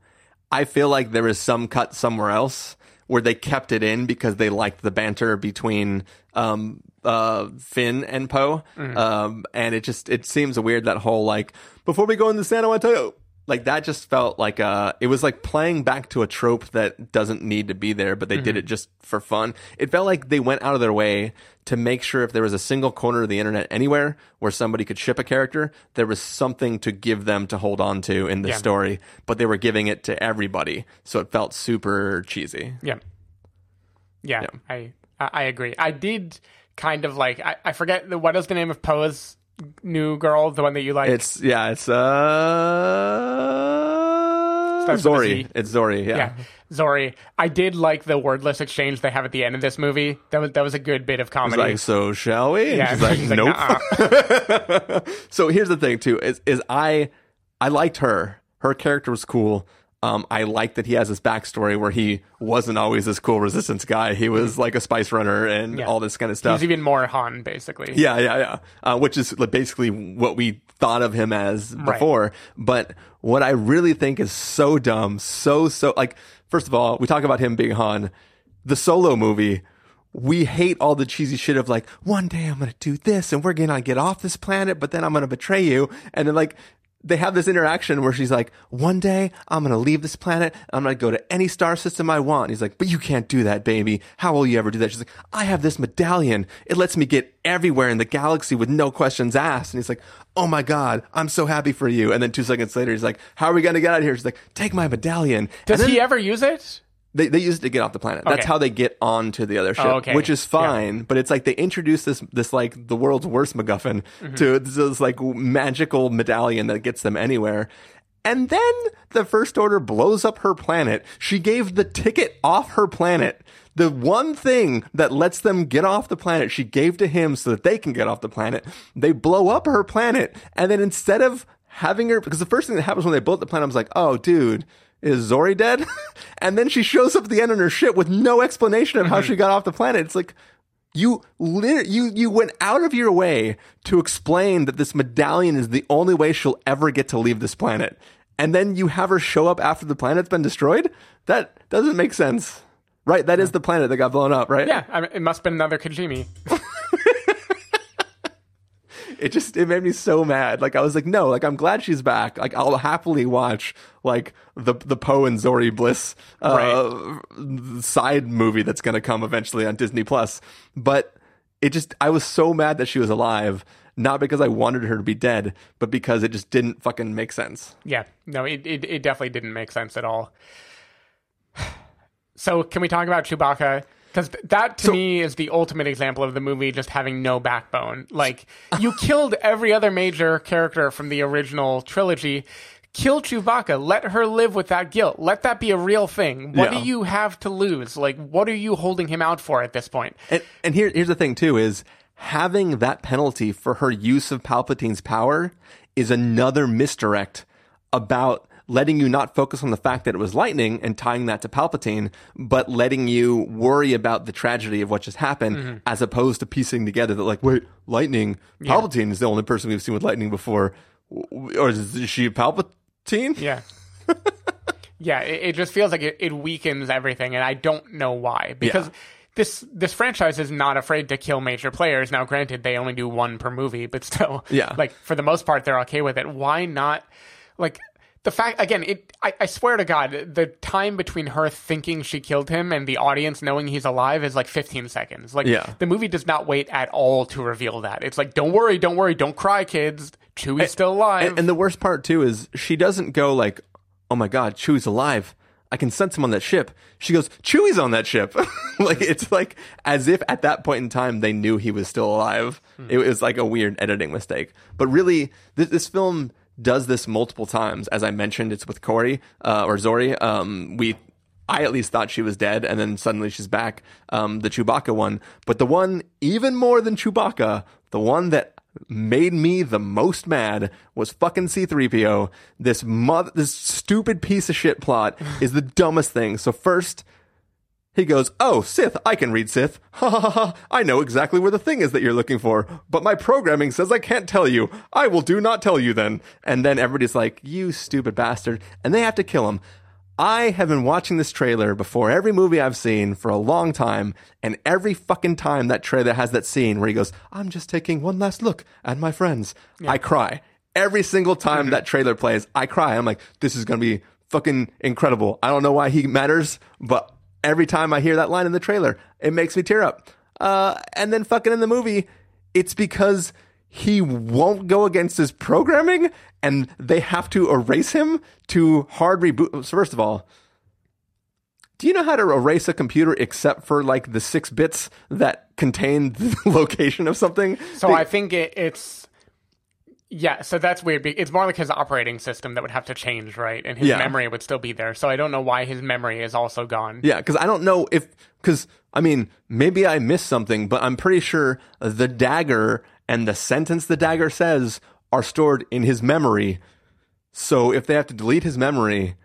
I feel like there is some cut somewhere else where they kept it in because they liked the banter between um uh Finn and Poe. Mm-hmm. Um and it just it seems weird that whole like before we go into San Antonio like that just felt like uh it was like playing back to a trope that doesn't need to be there but they Mm-hmm. did it just for fun it felt like they went out of their way to make sure if there was a single corner of the internet anywhere where somebody could ship a character there was something to give them to hold on to in the Yeah. story but they were giving it to everybody so it felt super cheesy yeah, yeah. Yeah. I I I agree. I did kind of like I, I forget the, what is the name of Poe's new girl, the one that you like. it's yeah it's uh Starts with a Zorii Z. it's Zorii yeah. yeah, Zorii. I did like the wordless exchange they have at the end of this movie. That was that was a good bit of comedy. like so shall we and yeah, she's like she's nope "Nuh-uh." so here's the thing too is is I I liked her. Her character was cool. Um, I like that he has this backstory where he wasn't always this cool resistance guy. He was like a spice runner and Mm-hmm. Yeah. all this kind of stuff. He's even more Han, basically. yeah, yeah, yeah. Uh, which is basically what we thought of him as Right. before. But what I really think is so dumb, so so like. First of all, we talk about him being Han. The solo movie we hate all the cheesy shit of like, one day I'm going to do this and we're going to get off this planet, but then I'm going to betray you. And then like, they have this interaction where she's like, one day I'm going to leave this planet. I'm going to go to any star system I want. And he's like, but you can't do that, baby. How will you ever do that? She's like, I have this medallion. It lets me get everywhere in the galaxy with no questions asked. And he's like, oh my God, I'm so happy for you. And then two seconds later, he's like, how are we going to get out of here? She's like, take my medallion. Does then- he ever use it? They, they use it to get off the planet. That's Okay. how they get onto the other ship, Oh, okay. which is fine. But it's like they introduce this this like the world's worst MacGuffin mm-hmm. to this, this like magical medallion that gets them anywhere. And then the First Order blows up her planet. She gave the ticket off her planet. The one thing that lets them get off the planet, she gave to him so that they can get off the planet. They blow up her planet. And then instead of having her, because the first thing that happens when they blow up the planet, I was like, oh, dude, is Zorii dead? and then she shows up at the end on her ship with no explanation of how she got off the planet. It's like you you you went out of your way to explain that this medallion is the only way she'll ever get to leave this planet. And then you have her show up after the planet's been destroyed? That doesn't make sense. Right, that is the planet that got blown up, right? Yeah, I mean, it must have been another Kijimi. it just it made me so mad. Like I was like, no, like I'm glad she's back. Like I'll happily watch like the the Poe and Zorii Bliss uh, side movie that's gonna come eventually on Disney Plus. But it just I was so mad that she was alive, not because I wanted her to be dead, but because it just didn't fucking make sense. Yeah, no, it, it it definitely didn't make sense at all. So, can we talk about Chewbacca? Because that to me is the ultimate example of the movie just having no backbone. Like, you killed every other major character from the original trilogy. Kill Chewbacca. Let her live with that guilt. Let that be a real thing. What Yeah. do you have to lose? Like, what are you holding him out for at this point? And and here here's the thing too is having that penalty for her use of Palpatine's power is another misdirect about letting you not focus on the fact that it was lightning and tying that to Palpatine, but letting you worry about the tragedy of what just happened mm-hmm. as opposed to piecing together that like, wait, lightning, Palpatine is the only person we've seen with lightning before. Or is she Palpatine? Yeah. yeah, it, it just feels like it, it weakens everything, and I don't know why. Because Yeah. this this franchise is not afraid to kill major players. Now, granted, they only do one per movie, but still, Yeah. like for the most part, they're okay with it. Why not? Like the fact again, it. I, I swear to God, the time between her thinking she killed him and the audience knowing he's alive is like 15 seconds. Like Yeah. the movie does not wait at all to reveal that. It's like, don't worry, don't worry, don't cry, kids. Chewie's still alive. And, and the worst part too is she doesn't go like, "Oh my god, Chewie's alive. I can sense him on that ship." She goes, "Chewie's on that ship." like it's like as if at that point in time they knew he was still alive. Hmm. It was like a weird editing mistake. But really, this, this film does this multiple times. As I mentioned, it's with Corey uh, or Zorii. Um, we I at least thought she was dead, and then suddenly she's back. Um, the Chewbacca one, but the one even more than Chewbacca, the one that made me the most mad was fucking C3PO. This mother, this stupid piece of shit plot is the dumbest thing. So first, he goes, Oh, Sith, I can read Sith. Ha ha ha ha. I know exactly where the thing is that you're looking for, but my programming says I can't tell you. I will do not tell you then. And then everybody's like, You stupid bastard. And they have to kill him. I have been watching this trailer before every movie I've seen for a long time, and every fucking time that trailer has that scene where he goes, I'm just taking one last look at my friends, I cry. Every single time mm-hmm. that trailer plays, I cry. I'm like, this is gonna be fucking incredible. I don't know why he matters, but every time I hear that line in the trailer, it makes me tear up. Uh, and then fucking in the movie, it's because he won't go against his programming and they have to erase him to hard reboot. So first of all, do you know how to erase a computer except for like the six bits that contain the location of something? So They- I think it, it's yeah. So that's weird. It's more like his operating system that would have to change, right? And his Yeah. memory would still be there. So I don't know why his memory is also gone. Yeah, because I don't know if because I mean maybe I missed something, but I'm pretty sure the dagger and the sentence the dagger says are stored in his memory. So if they have to delete his memory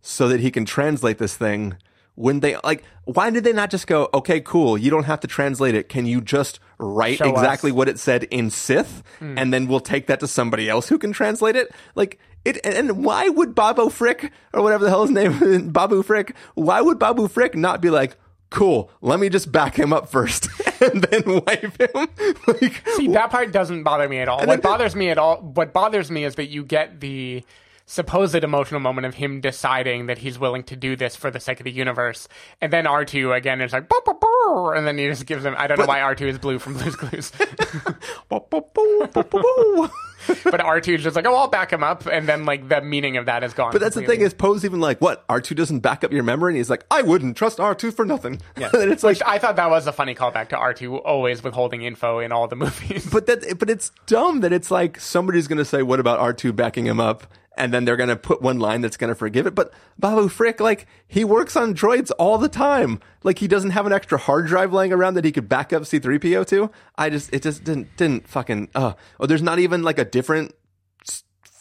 so that he can translate this thing, when they like, why did they not just go, okay, cool, you don't have to translate it. Can you just write Show exactly us. what it said in Sith, hmm. and then we'll take that to somebody else who can translate it? Like it, and- and why would Babu Frik or whatever the hell his name, is, Babu Frik? Why would Babu Frik not be like, cool, let me just back him up first and then wipe him. like, See, that part doesn't bother me at all. What bothers me at all, what bothers me is that you get the supposed emotional moment of him deciding that he's willing to do this for the sake of the universe, and then R two again is like, "Boo, boo, boo," and then he just gives him. I don't know why R two is blue from Blue's Clues, but R two is just like, oh, I'll back him up, and then like the meaning of that is gone. But that's the thing is Poe's even like, what? R2 doesn't back up your memory? And he's like, I wouldn't trust R2 for nothing. Yeah. and it's like, I thought that was a funny callback to R two always withholding info in all the movies. but that, but it's dumb that it's like somebody's going to say, what about R2 backing him up? And then they're going to put one line that's going to forgive it. But Babu Frik, like, he works on droids all the time. Like, he doesn't have an extra hard drive laying around that he could back up C3PO to. I just, it just didn't, didn't fucking, uh, oh, there's not even like a different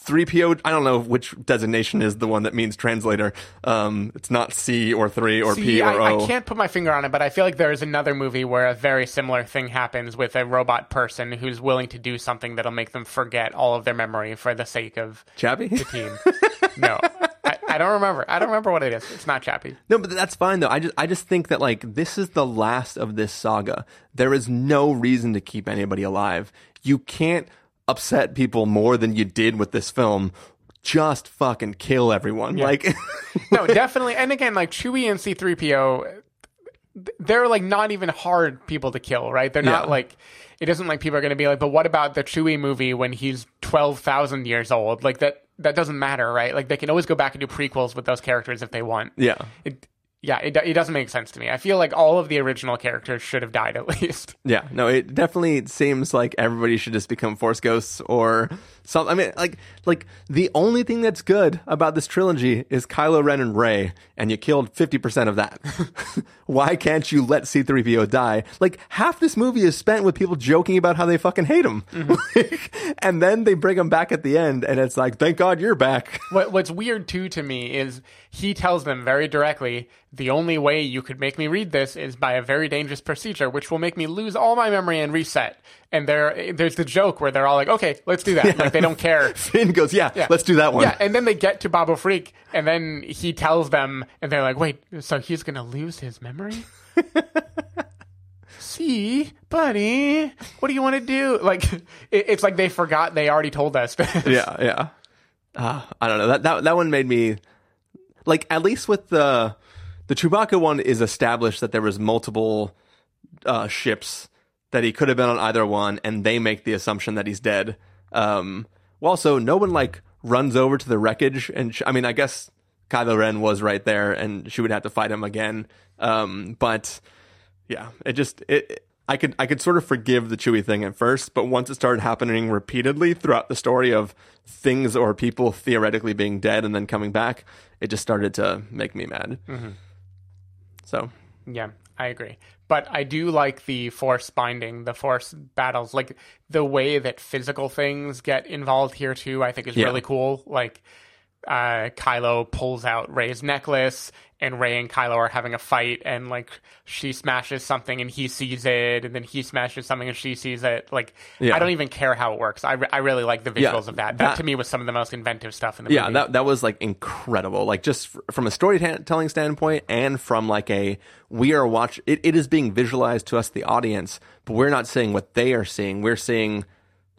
3PO, I don't know which designation is the one that means translator. Um, it's not C or 3 or P See, or I, O. I can't put my finger on it, but I feel like there is another movie where a very similar thing happens with a robot person who's willing to do something that'll make them forget all of their memory for the sake of Chappie? the team. no, I, I don't remember. I don't remember what it is. It's not Chappie. No, but that's fine though. I just I just think that like this is the last of this saga. There is no reason to keep anybody alive. You can't upset people more than you did with this film. Just fucking kill everyone. Like No, definitely. And again, like Chewie and C3PO, they're like not even hard people to kill, right? They're not Yeah. like. It isn't like people are going to be like, but what about the Chewie movie when he's twelve thousand years old? Like that. That doesn't matter, right? Like they can always go back and do prequels with those characters if they want. yeah. It, yeah, it, it doesn't make sense to me. I feel like all of the original characters should have died at least. Yeah, no, it definitely seems like everybody should just become force ghosts or something. I mean, like, like the only thing that's good about this trilogy is Kylo Ren and Rey, and you killed fifty percent of that. Why can't you let C-3PO die? Like half this movie is spent with people joking about how they fucking hate him, mm-hmm. and then they bring him back at the end, and it's like, thank God you're back. What, what's weird too to me is he tells them very directly, the only way you could make me read this is by a very dangerous procedure, which will make me lose all my memory and reset. And there, there's the joke where they're all like, okay, let's do that. Like they don't care. Finn goes, yeah, Yeah. let's do that one. Yeah, and then they get to Babu Frik, and then he tells them, and they're like, "Wait, so he's gonna lose his memory?" See, buddy, what do you want to do? Like, it, it's like they forgot they already told us. This. yeah, yeah. Uh, I don't know. That that that one made me like at least with the the Chewbacca one is established that there was multiple uh, ships that he could have been on either one, and they make the assumption that he's dead. Um, well, also no one like runs over to the wreckage, and sh- I mean, I guess Kylo Ren was right there, and she would have to fight him again. Um, but yeah, it just it. I could I could sort of forgive the Chewie thing at first, but once it started happening repeatedly throughout the story of things or people theoretically being dead and then coming back, it just started to make me mad. So Yeah, I agree. But I do like the force binding, the force battles, like the way that physical things get involved here too. I think is Yeah. really cool. Like uh, Kylo pulls out Rey's necklace, and Rey and Kylo are having a fight, and like she smashes something, and he sees it, and then he smashes something, and she sees it. Like Yeah. I don't even care how it works. I, re- I really like the visuals Yeah, of that. that. that- to me was some of the most inventive stuff in the yeah, movie. Yeah, that that was like incredible. Like just f- from a storytelling standpoint, and from like a we are watch. It, it is being visualized to us, the audience, but we're not seeing what they are seeing. We're seeing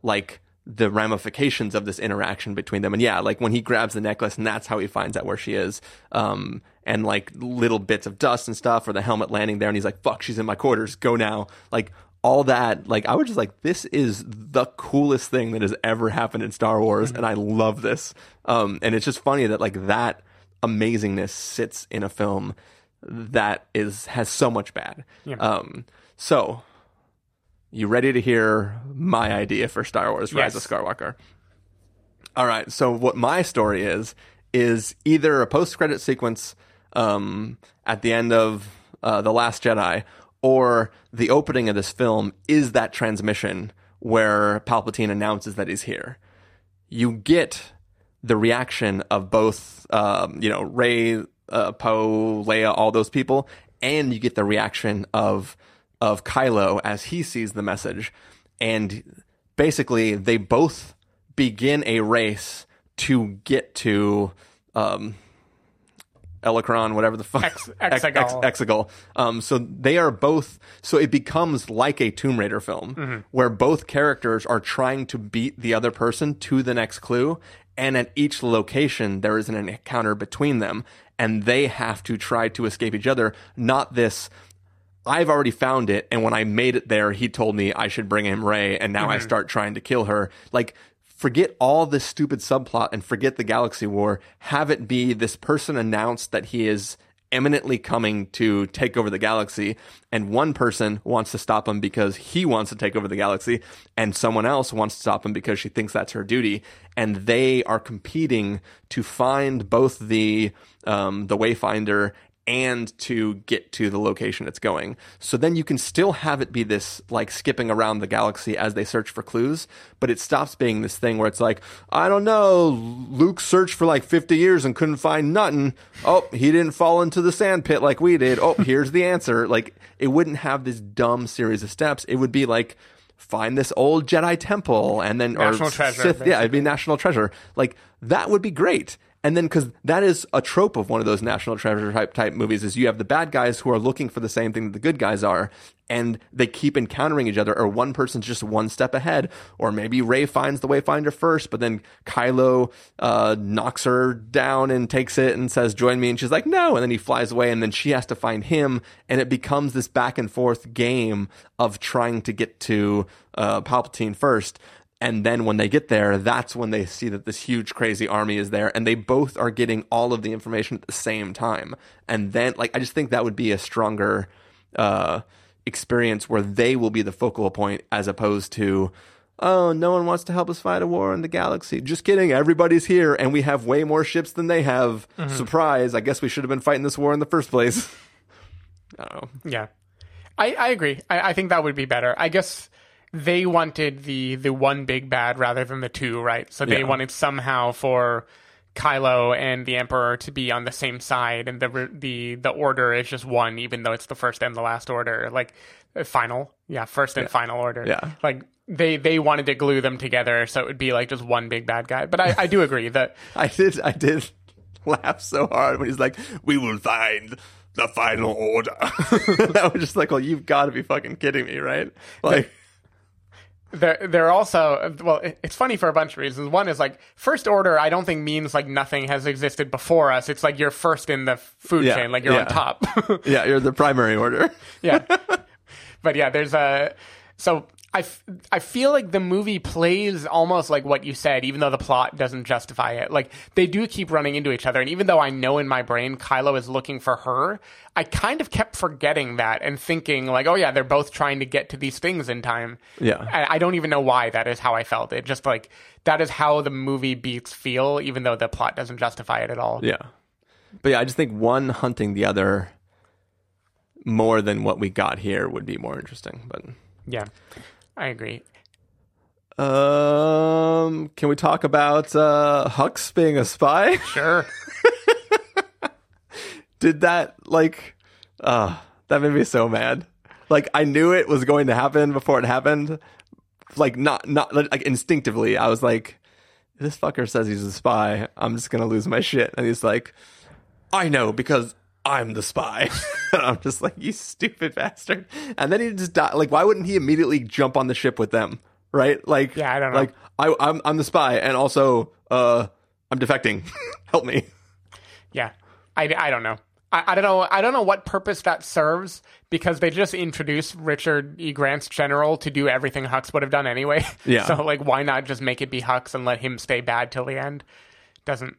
like the ramifications of this interaction between them. And yeah, like when he grabs the necklace, and that's how he finds out where she is. Um, and like little bits of dust and stuff, or the helmet landing there, and he's like, "Fuck, she's in my quarters. Go now." Like all that. Like I was just like, this is the coolest thing that has ever happened in Star Wars, and I love this. Um, and it's just funny that like that amazingness sits in a film that is has so much bad. Um, so you ready to hear my idea for Star Wars Rise Yes. of Skywalker? All right. So what my story is is either a post credit sequence um, at the end of uh, the Last Jedi, or the opening of this film is that transmission where Palpatine announces that he's here. You get the reaction of both, um, you know, Rey, uh, Poe, Leia, all those people, and you get the reaction of of Kylo as he sees the message, and basically they both begin a race to get to um, Elecron, whatever the fuck, Ex- Exegol. Ex- Exegol. Um, so they are both. So it becomes like a Tomb Raider film Mm-hmm. where both characters are trying to beat the other person to the next clue, and at each location there is an encounter between them, and they have to try to escape each other. Not this. I've already found it, and when I made it there, he told me I should bring him Rey, and now I start trying to kill her. Like, forget all this stupid subplot and forget the Galaxy War. Have it be this person announced that he is eminently coming to take over the galaxy, and one person wants to stop him because he wants to take over the galaxy, and someone else wants to stop him because she thinks that's her duty, and they are competing to find both the um, the Wayfinder and to get to the location it's going. So then you can still have it be this like skipping around the galaxy as they search for clues, but it stops being this thing where it's like, I don't know, Luke searched for like 50 years and couldn't find nothing. Oh, he didn't fall into the sand pit like we did. Oh, here's the answer. Like it wouldn't have this dumb series of steps. It would be like find this old Jedi temple and then National or treasure, Sith, yeah, it'd be national treasure. Like that would be great. And then because that is a trope of one of those national treasure type type movies is you have the bad guys who are looking for the same thing that the good guys are, and they keep encountering each other, or one person's just one step ahead, or maybe Rey finds the Wayfinder first, but then Kylo uh, knocks her down and takes it and says, "Join me," and she's like, "No," and then he flies away, and then she has to find him, and it becomes this back and forth game of trying to get to uh, Palpatine first. And then when they get there, that's when they see that this huge crazy army is there and they both are getting all of the information at the same time. And then like I just think that would be a stronger uh experience where they will be the focal point as opposed to oh, no one wants to help us fight a war in the galaxy. Just kidding, everybody's here and we have way more ships than they have. Surprise, I guess we should have been fighting this war in the first place. I. Yeah, I, I agree. I, I think that would be better. I guess they wanted the the one big bad rather than the two, right? So they Yeah. wanted somehow for Kylo and the Emperor to be on the same side, and the the the order is just one, even though it's the first and the last order, like uh, final, yeah, first and final order. Yeah. like they they wanted to glue them together, so it would be like just one big bad guy. But I, I do agree that I did I did laugh so hard when he's like, "We will find the final order." I was just like, "Well, you've got to be fucking kidding me, right?" Like, They're, they're also well. It's funny for a bunch of reasons. One is like first order. I don't think means like nothing has existed before us. It's like you're first in the food Yeah, chain, like you're yeah. on top. yeah, you're the primary order. yeah, but yeah, there's a so I, f- I feel like the movie plays almost like what you said, even though the plot doesn't justify it. Like they do keep running into each other, and even though I know in my brain Kylo is looking for her, I kind of kept forgetting that and thinking like, oh yeah, they're both trying to get to these things in time. Yeah. I, I don't even know why that is how I felt. It just like that is how the movie beats feel, even though the plot doesn't justify it at all. Yeah, but yeah, I just think one hunting the other more than what we got here would be more interesting. But Yeah, I agree. um, can we talk about uh, Hux being a spy? Sure. did that like uh that made me so mad like i knew it was going to happen before it happened like not not like instinctively i was like this fucker says he's a spy i'm just gonna lose my shit and he's like i know because i'm the spy and i'm just like you stupid bastard and then he just died like why wouldn't he immediately jump on the ship with them right like Yeah, I don't know. like I, I'm, I'm the spy and also uh i'm defecting help me Yeah, I, I don't know. I, I don't know. I don't know what purpose that serves because they just introduced Richard E. Grant's general to do everything Hux would have done anyway. Yeah. so like, why not just make it be Hux and let him stay bad till the end? Doesn't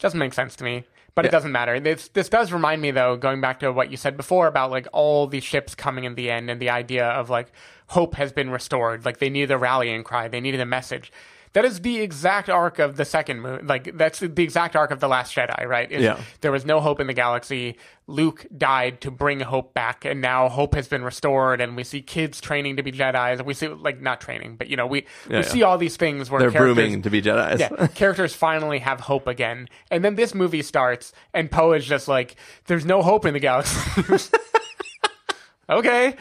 doesn't make sense to me. But it doesn't matter. This this does remind me though, going back to what you said before about like all these ships coming in the end and the idea of like hope has been restored. Like they needed a rallying cry. They needed a message. That is the exact arc of the second movie. Like that's the exact arc of the Last Jedi, right? Is Yeah. There was no hope in the galaxy. Luke died to bring hope back, and now hope has been restored. And we see kids training to be Jedi's. We see like not training, but you know we we yeah. see all these things where they're brooming to be jedis yeah, characters finally have hope again. And then this movie starts, and Poe is just like, "There's no hope in the galaxy." okay,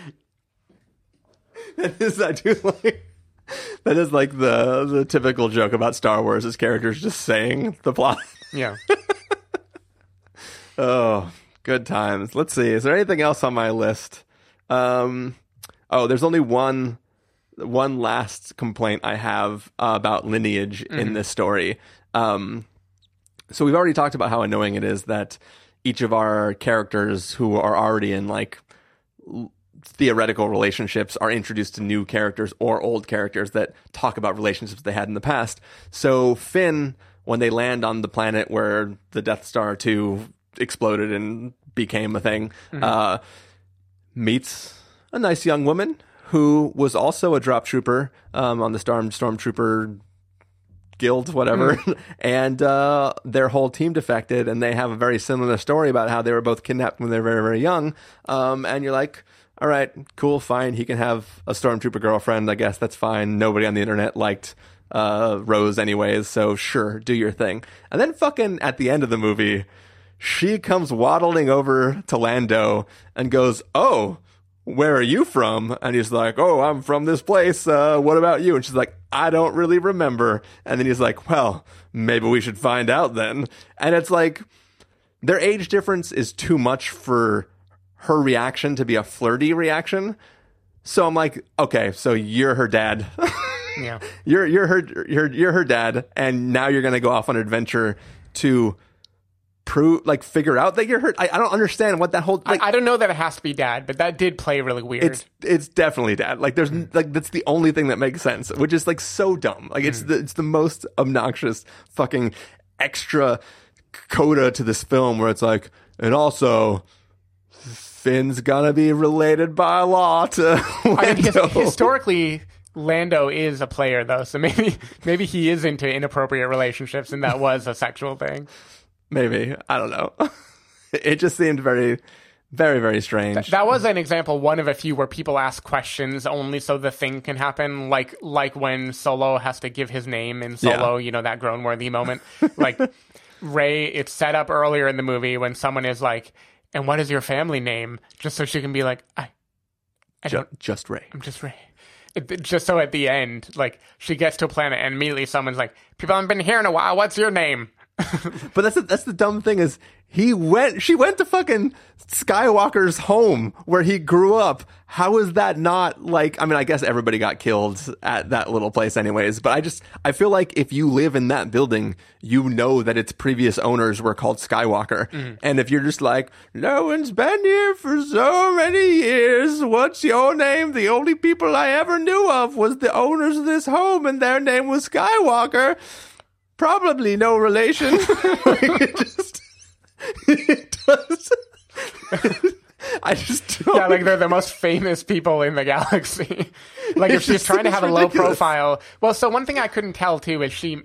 that is I do like that is like the the typical joke about Star Wars is characters just saying the plot. yeah, Oh, good times. Let's see. Is there anything else on my list? Um, oh, there's only one one last complaint I have uh, about lineage in this story. Um, so we've already talked about how annoying it is that each of our characters who are already in like theoretical relationships are introduced to new characters or old characters that talk about relationships they had in the past. So Finn, when they land on the planet where the Death Star 2 exploded and became a thing, uh, meets a nice young woman who was also a drop trooper um, on the Storm Stormtrooper guild, whatever, and uh, their whole team defected, and they have a very similar story about how they were both kidnapped when they were very, very young. Um, and you're like, all right, cool, fine. He can have a stormtrooper girlfriend. I guess that's fine. Nobody on the internet liked uh, Rose, anyways. So sure, do your thing. And then fucking at the end of the movie, she comes waddling over to Lando and goes, "Oh." Where are you from? And he's like, Oh, I'm from this place. Uh, what about you? And she's like, I don't really remember. And then he's like, Well, maybe we should find out then. And it's like, their age difference is too much for her reaction to be a flirty reaction. So I'm like, okay, so you're her dad. Yeah. you're you're her you're you're her dad, and now you're gonna go off on an adventure to prove like figure out that you're hurt. I, I don't understand what that whole like. I don't know that it has to be dad, but that did play really weird. it's it's definitely dad. Like there's like that's the only thing that makes sense, which is like so dumb. Like it's hmm. the it's the most obnoxious fucking extra coda to this film where it's like, and also Finn's gonna be related by uh, law to I mean, his- historically, Lando is a player though, so maybe maybe he is into inappropriate relationships, and that was a sexual thing. Maybe I don't know. it just seemed very, very, very strange. That was an example, one of a few, where people ask questions only so the thing can happen. Like like when Solo has to give his name in Solo, Yeah. you know that groan worthy moment. Like Rey, it's set up earlier in the movie when someone is like, "And what is your family name?" Just so she can be like, "I, I Ju- just Rey. I'm just Rey." It- just so at the end, like she gets to a planet and immediately someone's like, "People haven't been here in a while. What's your name?" But that's the, that's the dumb thing is he went she went to fucking Skywalker's home where he grew up. How is that not like I mean I guess everybody got killed at that little place anyways, but I just I feel like if you live in that building, you know that its previous owners were called Skywalker. Mm-hmm. And if you're just like no one's been here for so many years, what's your name? The only people I ever knew of was the owners of this home and their name was Skywalker probably no relation. it just it does. I just don't. Yeah, like they're the most famous people in the galaxy. like if she's trying to have a low profile. Well, so one thing I couldn't tell too is she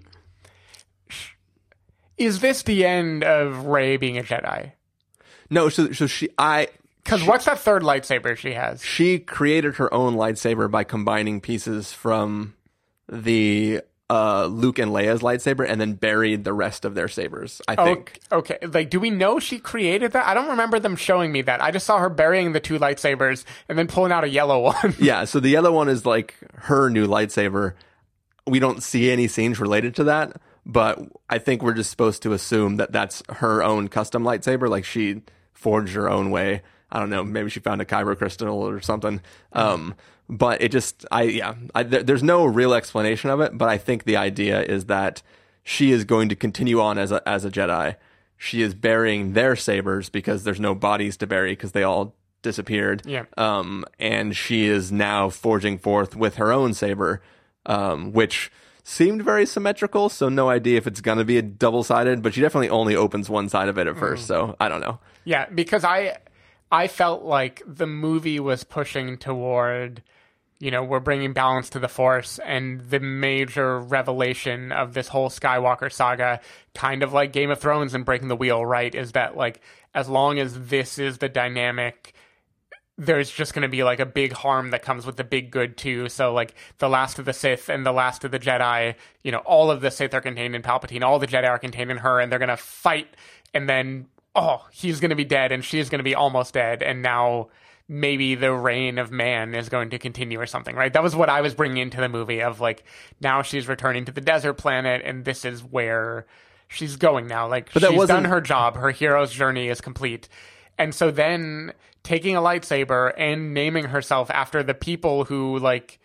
is this the end of Rey being a Jedi? no. So, so she, I, Because what's that third lightsaber she has? she created her own lightsaber by combining pieces from the uh, Luke and Leia's lightsaber, and then buried the rest of their sabers. I think. Okay, okay. Like, do we know she created that? I don't remember them showing me that. I just saw her burying the two lightsabers and then pulling out a yellow one. Yeah, so the yellow one is like her new lightsaber. We don't see any scenes related to that, but I think we're just supposed to assume that that's her own custom lightsaber. Like she forged her own way. I don't know. Maybe she found a kyber crystal or something. Um, but it just, I yeah, I, there, there's no real explanation of it. But I think the idea is that she is going to continue on as a as a Jedi. She is burying their sabers because there's no bodies to bury because they all disappeared. Yeah. Um, and she is now forging forth with her own saber, um, which seemed very symmetrical. So no idea if it's gonna be a double sided, but she definitely only opens one side of it at first. So I don't know. Yeah, because I I felt like the movie was pushing toward you know, we're bringing balance to the force and the major revelation of this whole Skywalker saga, kind of like Game of Thrones and breaking the wheel, right, is that like as long as this is the dynamic there's just going to be like a big harm that comes with the big good too. So like the last of the Sith and the last of the Jedi, you know, all of the Sith are contained in Palpatine, all the Jedi are contained in her, and they're going to fight, and then oh, he's going to be dead, and she's going to be almost dead, and now maybe the reign of man is going to continue or something, right? That was what I was bringing into the movie of like now she's returning to the desert planet, and this is where she's going now. Like But that she's wasn't- done her job. Her hero's journey is complete. And so then taking a lightsaber and naming herself after the people who like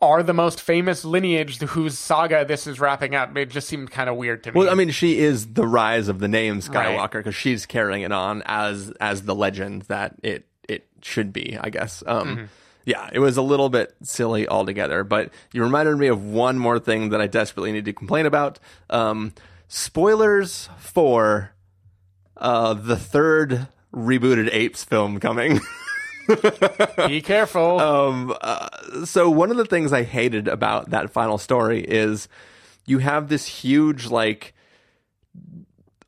are the most famous lineage whose saga this is wrapping up, it just seemed kind of weird to me. Well, I mean, she is the rise of the name Skywalker because she's carrying it on as as the legend that it it should be. I guess. Um, Mm-hmm. Yeah, it was a little bit silly altogether. But you reminded me of one more thing that I desperately need to complain about. Um, spoilers for uh, the third rebooted Apes film coming. be careful. um, uh, so one of the things I hated about that final story is you have this huge like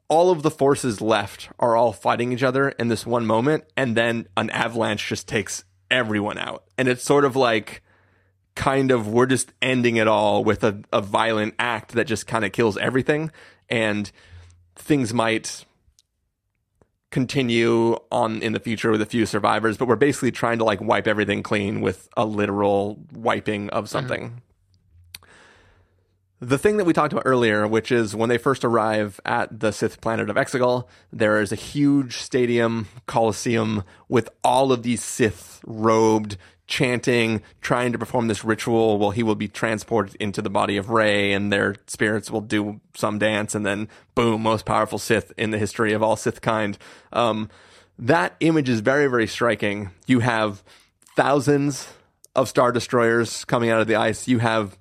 all of the forces left are all fighting each other in this one moment and then an avalanche just takes everyone out and it's sort of like kind of we're just ending it all with a, a violent act that just kind of kills everything and things might continue on in the future with a few survivors, but we're basically trying to like wipe everything clean with a literal wiping of mm-hmm. something. The thing that we talked about earlier, which is when they first arrive at the Sith planet of Exegol, there is a huge stadium, coliseum, with all of these Sith robed, chanting, trying to perform this ritual. Well, he will be transported into the body of Rey, and their spirits will do some dance, and then boom, most powerful Sith in the history of all Sith kind. Um, that image is very, very striking. You have thousands of star destroyers coming out of the ice. You have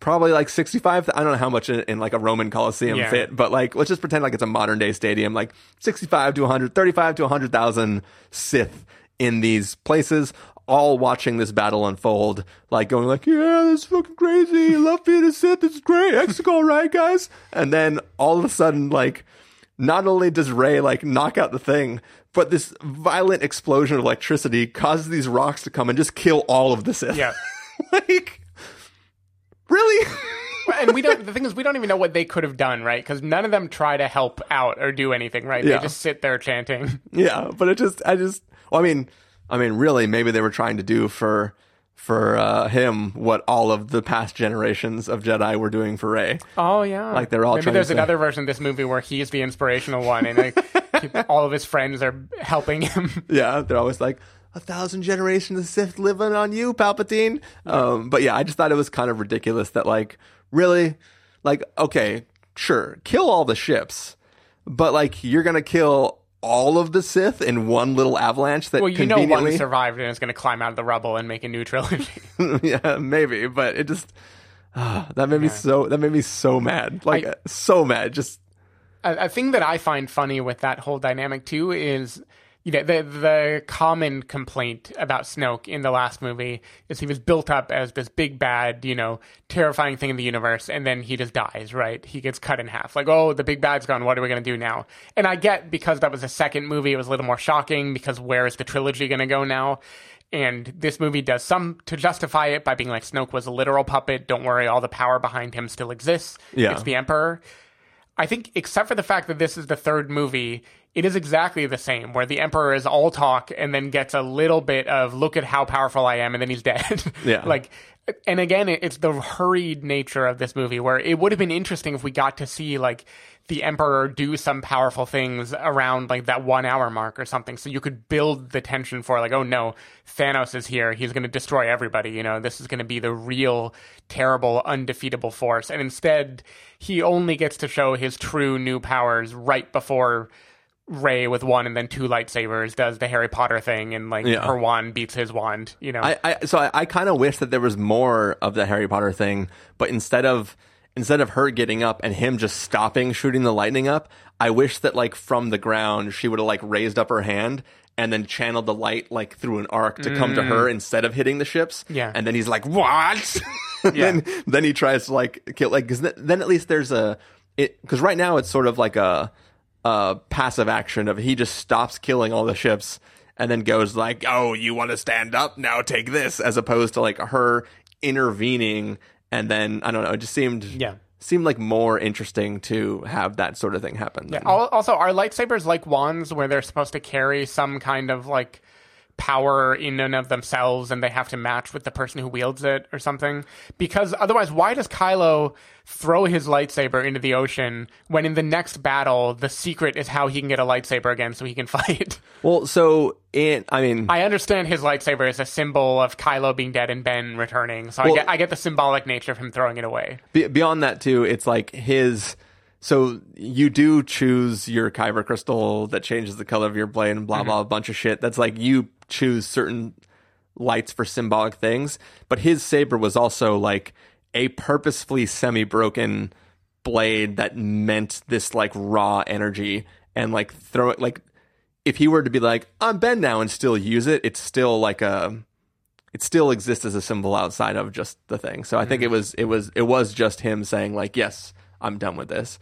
probably like 65 i don't know how much in, in like a roman coliseum Yeah. fit but like let's just pretend like it's a modern day stadium like 65 to 100 35 to 100000 sith in these places all watching this battle unfold like going like yeah this is fucking crazy love being a sith this is great exegol right guys and then all of a sudden like not only does Rey like knock out the thing, but this violent explosion of electricity causes these rocks to come and just kill all of the Sith. yeah. like, really? and we don't. The thing is, we don't even know what they could have done, right? Because none of them try to help out or do anything, right? Yeah. They just sit there chanting. yeah, but it just, I just, well, I mean, I mean, really, maybe they were trying to do for for uh, him what all of the past generations of Jedi were doing for Rey. Oh yeah, Like they're all maybe there's to- another version of this movie where he's the inspirational one, and like, all of his friends are helping him. Yeah, they're always like a thousand generations of Sith living on you, Palpatine. Um, but yeah, I just thought it was kind of ridiculous that like really, like okay, sure, kill all the ships, but like you're gonna kill all of the Sith in one little avalanche that Well, you know, one conveniently, survived and is going to climb out of the rubble and make a new trilogy. yeah, maybe, but it just ah, that made me so that made me so mad, like I- so mad, just a, a thing that I find funny with that whole dynamic too is you know the the common complaint about Snoke in the last movie is he was built up as this big bad you know terrifying thing in the universe and then he just dies right? He gets cut in half. Like oh the big bad's gone. What are we going to do now? And I get because that was the second movie it was a little more shocking because where is the trilogy going to go now? And this movie does some to justify it by being like Snoke was a literal puppet. Don't worry all the power behind him still exists. Yeah. it's the emperor. I think, except for the fact that this is the third movie, it is exactly the same, where the Emperor is all talk and then gets a little bit of "look at how powerful I am," and then he's dead. Yeah. like, and again, it's the hurried nature of this movie, where it would have been interesting if we got to see like the Emperor do some powerful things around like that one hour mark or something, so you could build the tension for like, oh no, Thanos is here, he's going to destroy everybody. You know, this is going to be the real terrible, undefeatable force, and instead he only gets to show his true new powers right before Rey with one and then two lightsabers does the Harry Potter thing and like Yeah. her wand beats his wand, you know. I, I so I, I kind of wish that there was more of the Harry Potter thing, but instead of instead of her getting up and him just stopping shooting the lightning up, I wish that like from the ground she would have like raised up her hand and then channeled the light like through an arc to come to her mm. instead of hitting the ships. Yeah. and then he's like, "What?" And Yeah. then then he tries to like kill like because then at least there's a it because right now it's sort of like a uh, passive action of he just stops killing all the ships and then goes like, "Oh, you want to stand up? Now take this," as opposed to like her intervening and then I don't know. It just seemed Yeah. seemed like more interesting to have that sort of thing happen. Yeah. Al- Also, are lightsabers like wands where they're supposed to carry some kind of like power in and of themselves and they have to match with the person who wields it or something. Because otherwise, why does Kylo throw his lightsaber into the ocean when in the next battle, the secret is how he can get a lightsaber again so he can fight? Well, so in I mean, I understand his lightsaber is a symbol of Kylo being dead and Ben returning. So Well- I, get, I get the symbolic nature of him throwing it away. be- beyond that too, it's like his. So you do choose your kyber crystal that changes the color of your blade and blah mm-hmm. blah a bunch of shit. That's like you choose certain lights for symbolic things, but his saber was also like a purposefully semi broken blade that meant this like raw energy and like throw it like if he were to be like I'm Ben now and still use it, it's still like a it still exists as a symbol outside of just the thing. So I think it mm-hmm. was it was it was just him saying like yes. I'm done with this.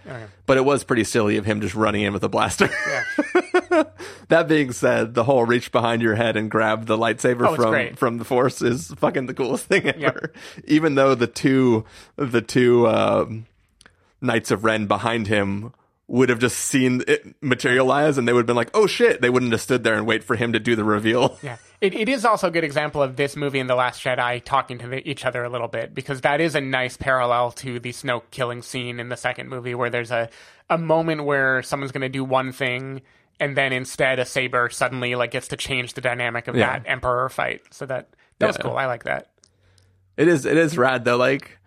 But it was pretty silly of him just running in with a blaster. that being said, the whole reach behind your head and grab the lightsaber Oh, from great. from the force is fucking the coolest thing ever. Yep. Even though the two the two um, Knights of Ren behind him would have just seen it materialize and they would have been like, "Oh shit." They wouldn't have stood there and wait for him to do the reveal. Yeah. It, it is also a good example of this movie and The Last Jedi talking to the, each other a little bit because that is a nice parallel to the Snoke killing scene in the second movie where there's a, a moment where someone's going to do one thing and then instead a saber suddenly like gets to change the dynamic of Yeah. that Emperor fight. So that that was Yeah. cool. I like that. It is it is rad though, like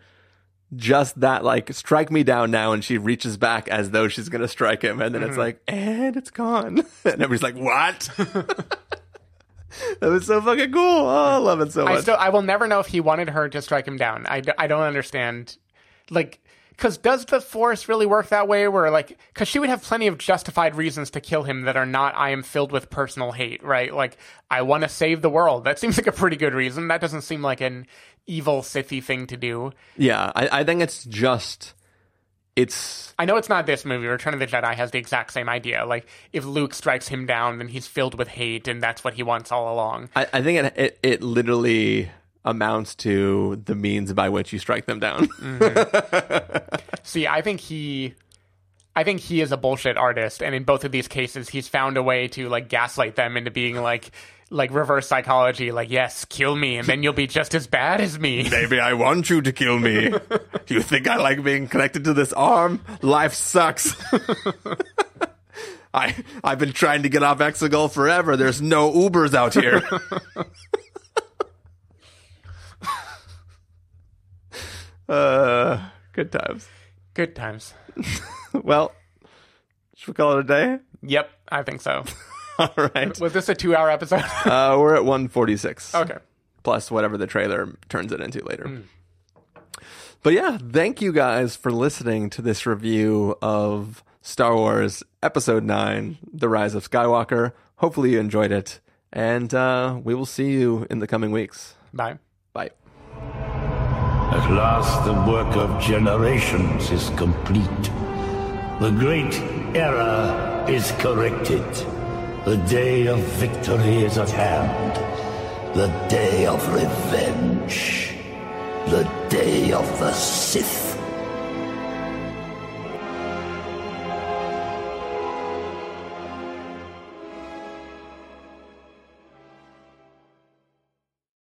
just that like strike me down now and she reaches back as though she's gonna strike him and then Mm-hmm. it's like and it's gone and everybody's like what that was so fucking cool oh i love it so I much still I will never know if he wanted her to strike him down. i, I don't understand. Like, because does the Force really work that way? Where like, because she would have plenty of justified reasons to kill him that are not I am filled with personal hate, right? Like, I want to save the world. That seems like a pretty good reason. That doesn't seem like an evil Sithy thing to do. yeah I, I think it's just it's I know it's not this movie. Return of the Jedi has the exact same idea. Like, if Luke strikes him down, then he's filled with hate, and that's what he wants all along. I, I think it, it it literally amounts to the means by which you strike them down mm-hmm. See, I think he I think he is a bullshit artist and in both of these cases he's found a way to like gaslight them into being like like reverse psychology like yes, kill me and then you'll be just as bad as me. Baby, I want you to kill me. you think I like being connected to this arm? Life sucks. I I've been trying to get off Exegol forever. There's no Ubers out here. uh, good times. Good times. Well, should we call it a day? Yep, I think so. All right. Was this a 2-hour episode? Uh, we're at 146. okay. plus whatever the trailer turns it into later. But yeah, thank you guys for listening to this review of Star Wars Episode 9 The Rise of Skywalker. Hopefully, you enjoyed it. And uh, we will see you in the coming weeks. Bye. Bye. At last, the work of generations is complete. The great error is corrected. The day of victory is at hand. The day of revenge. The day of the Sith.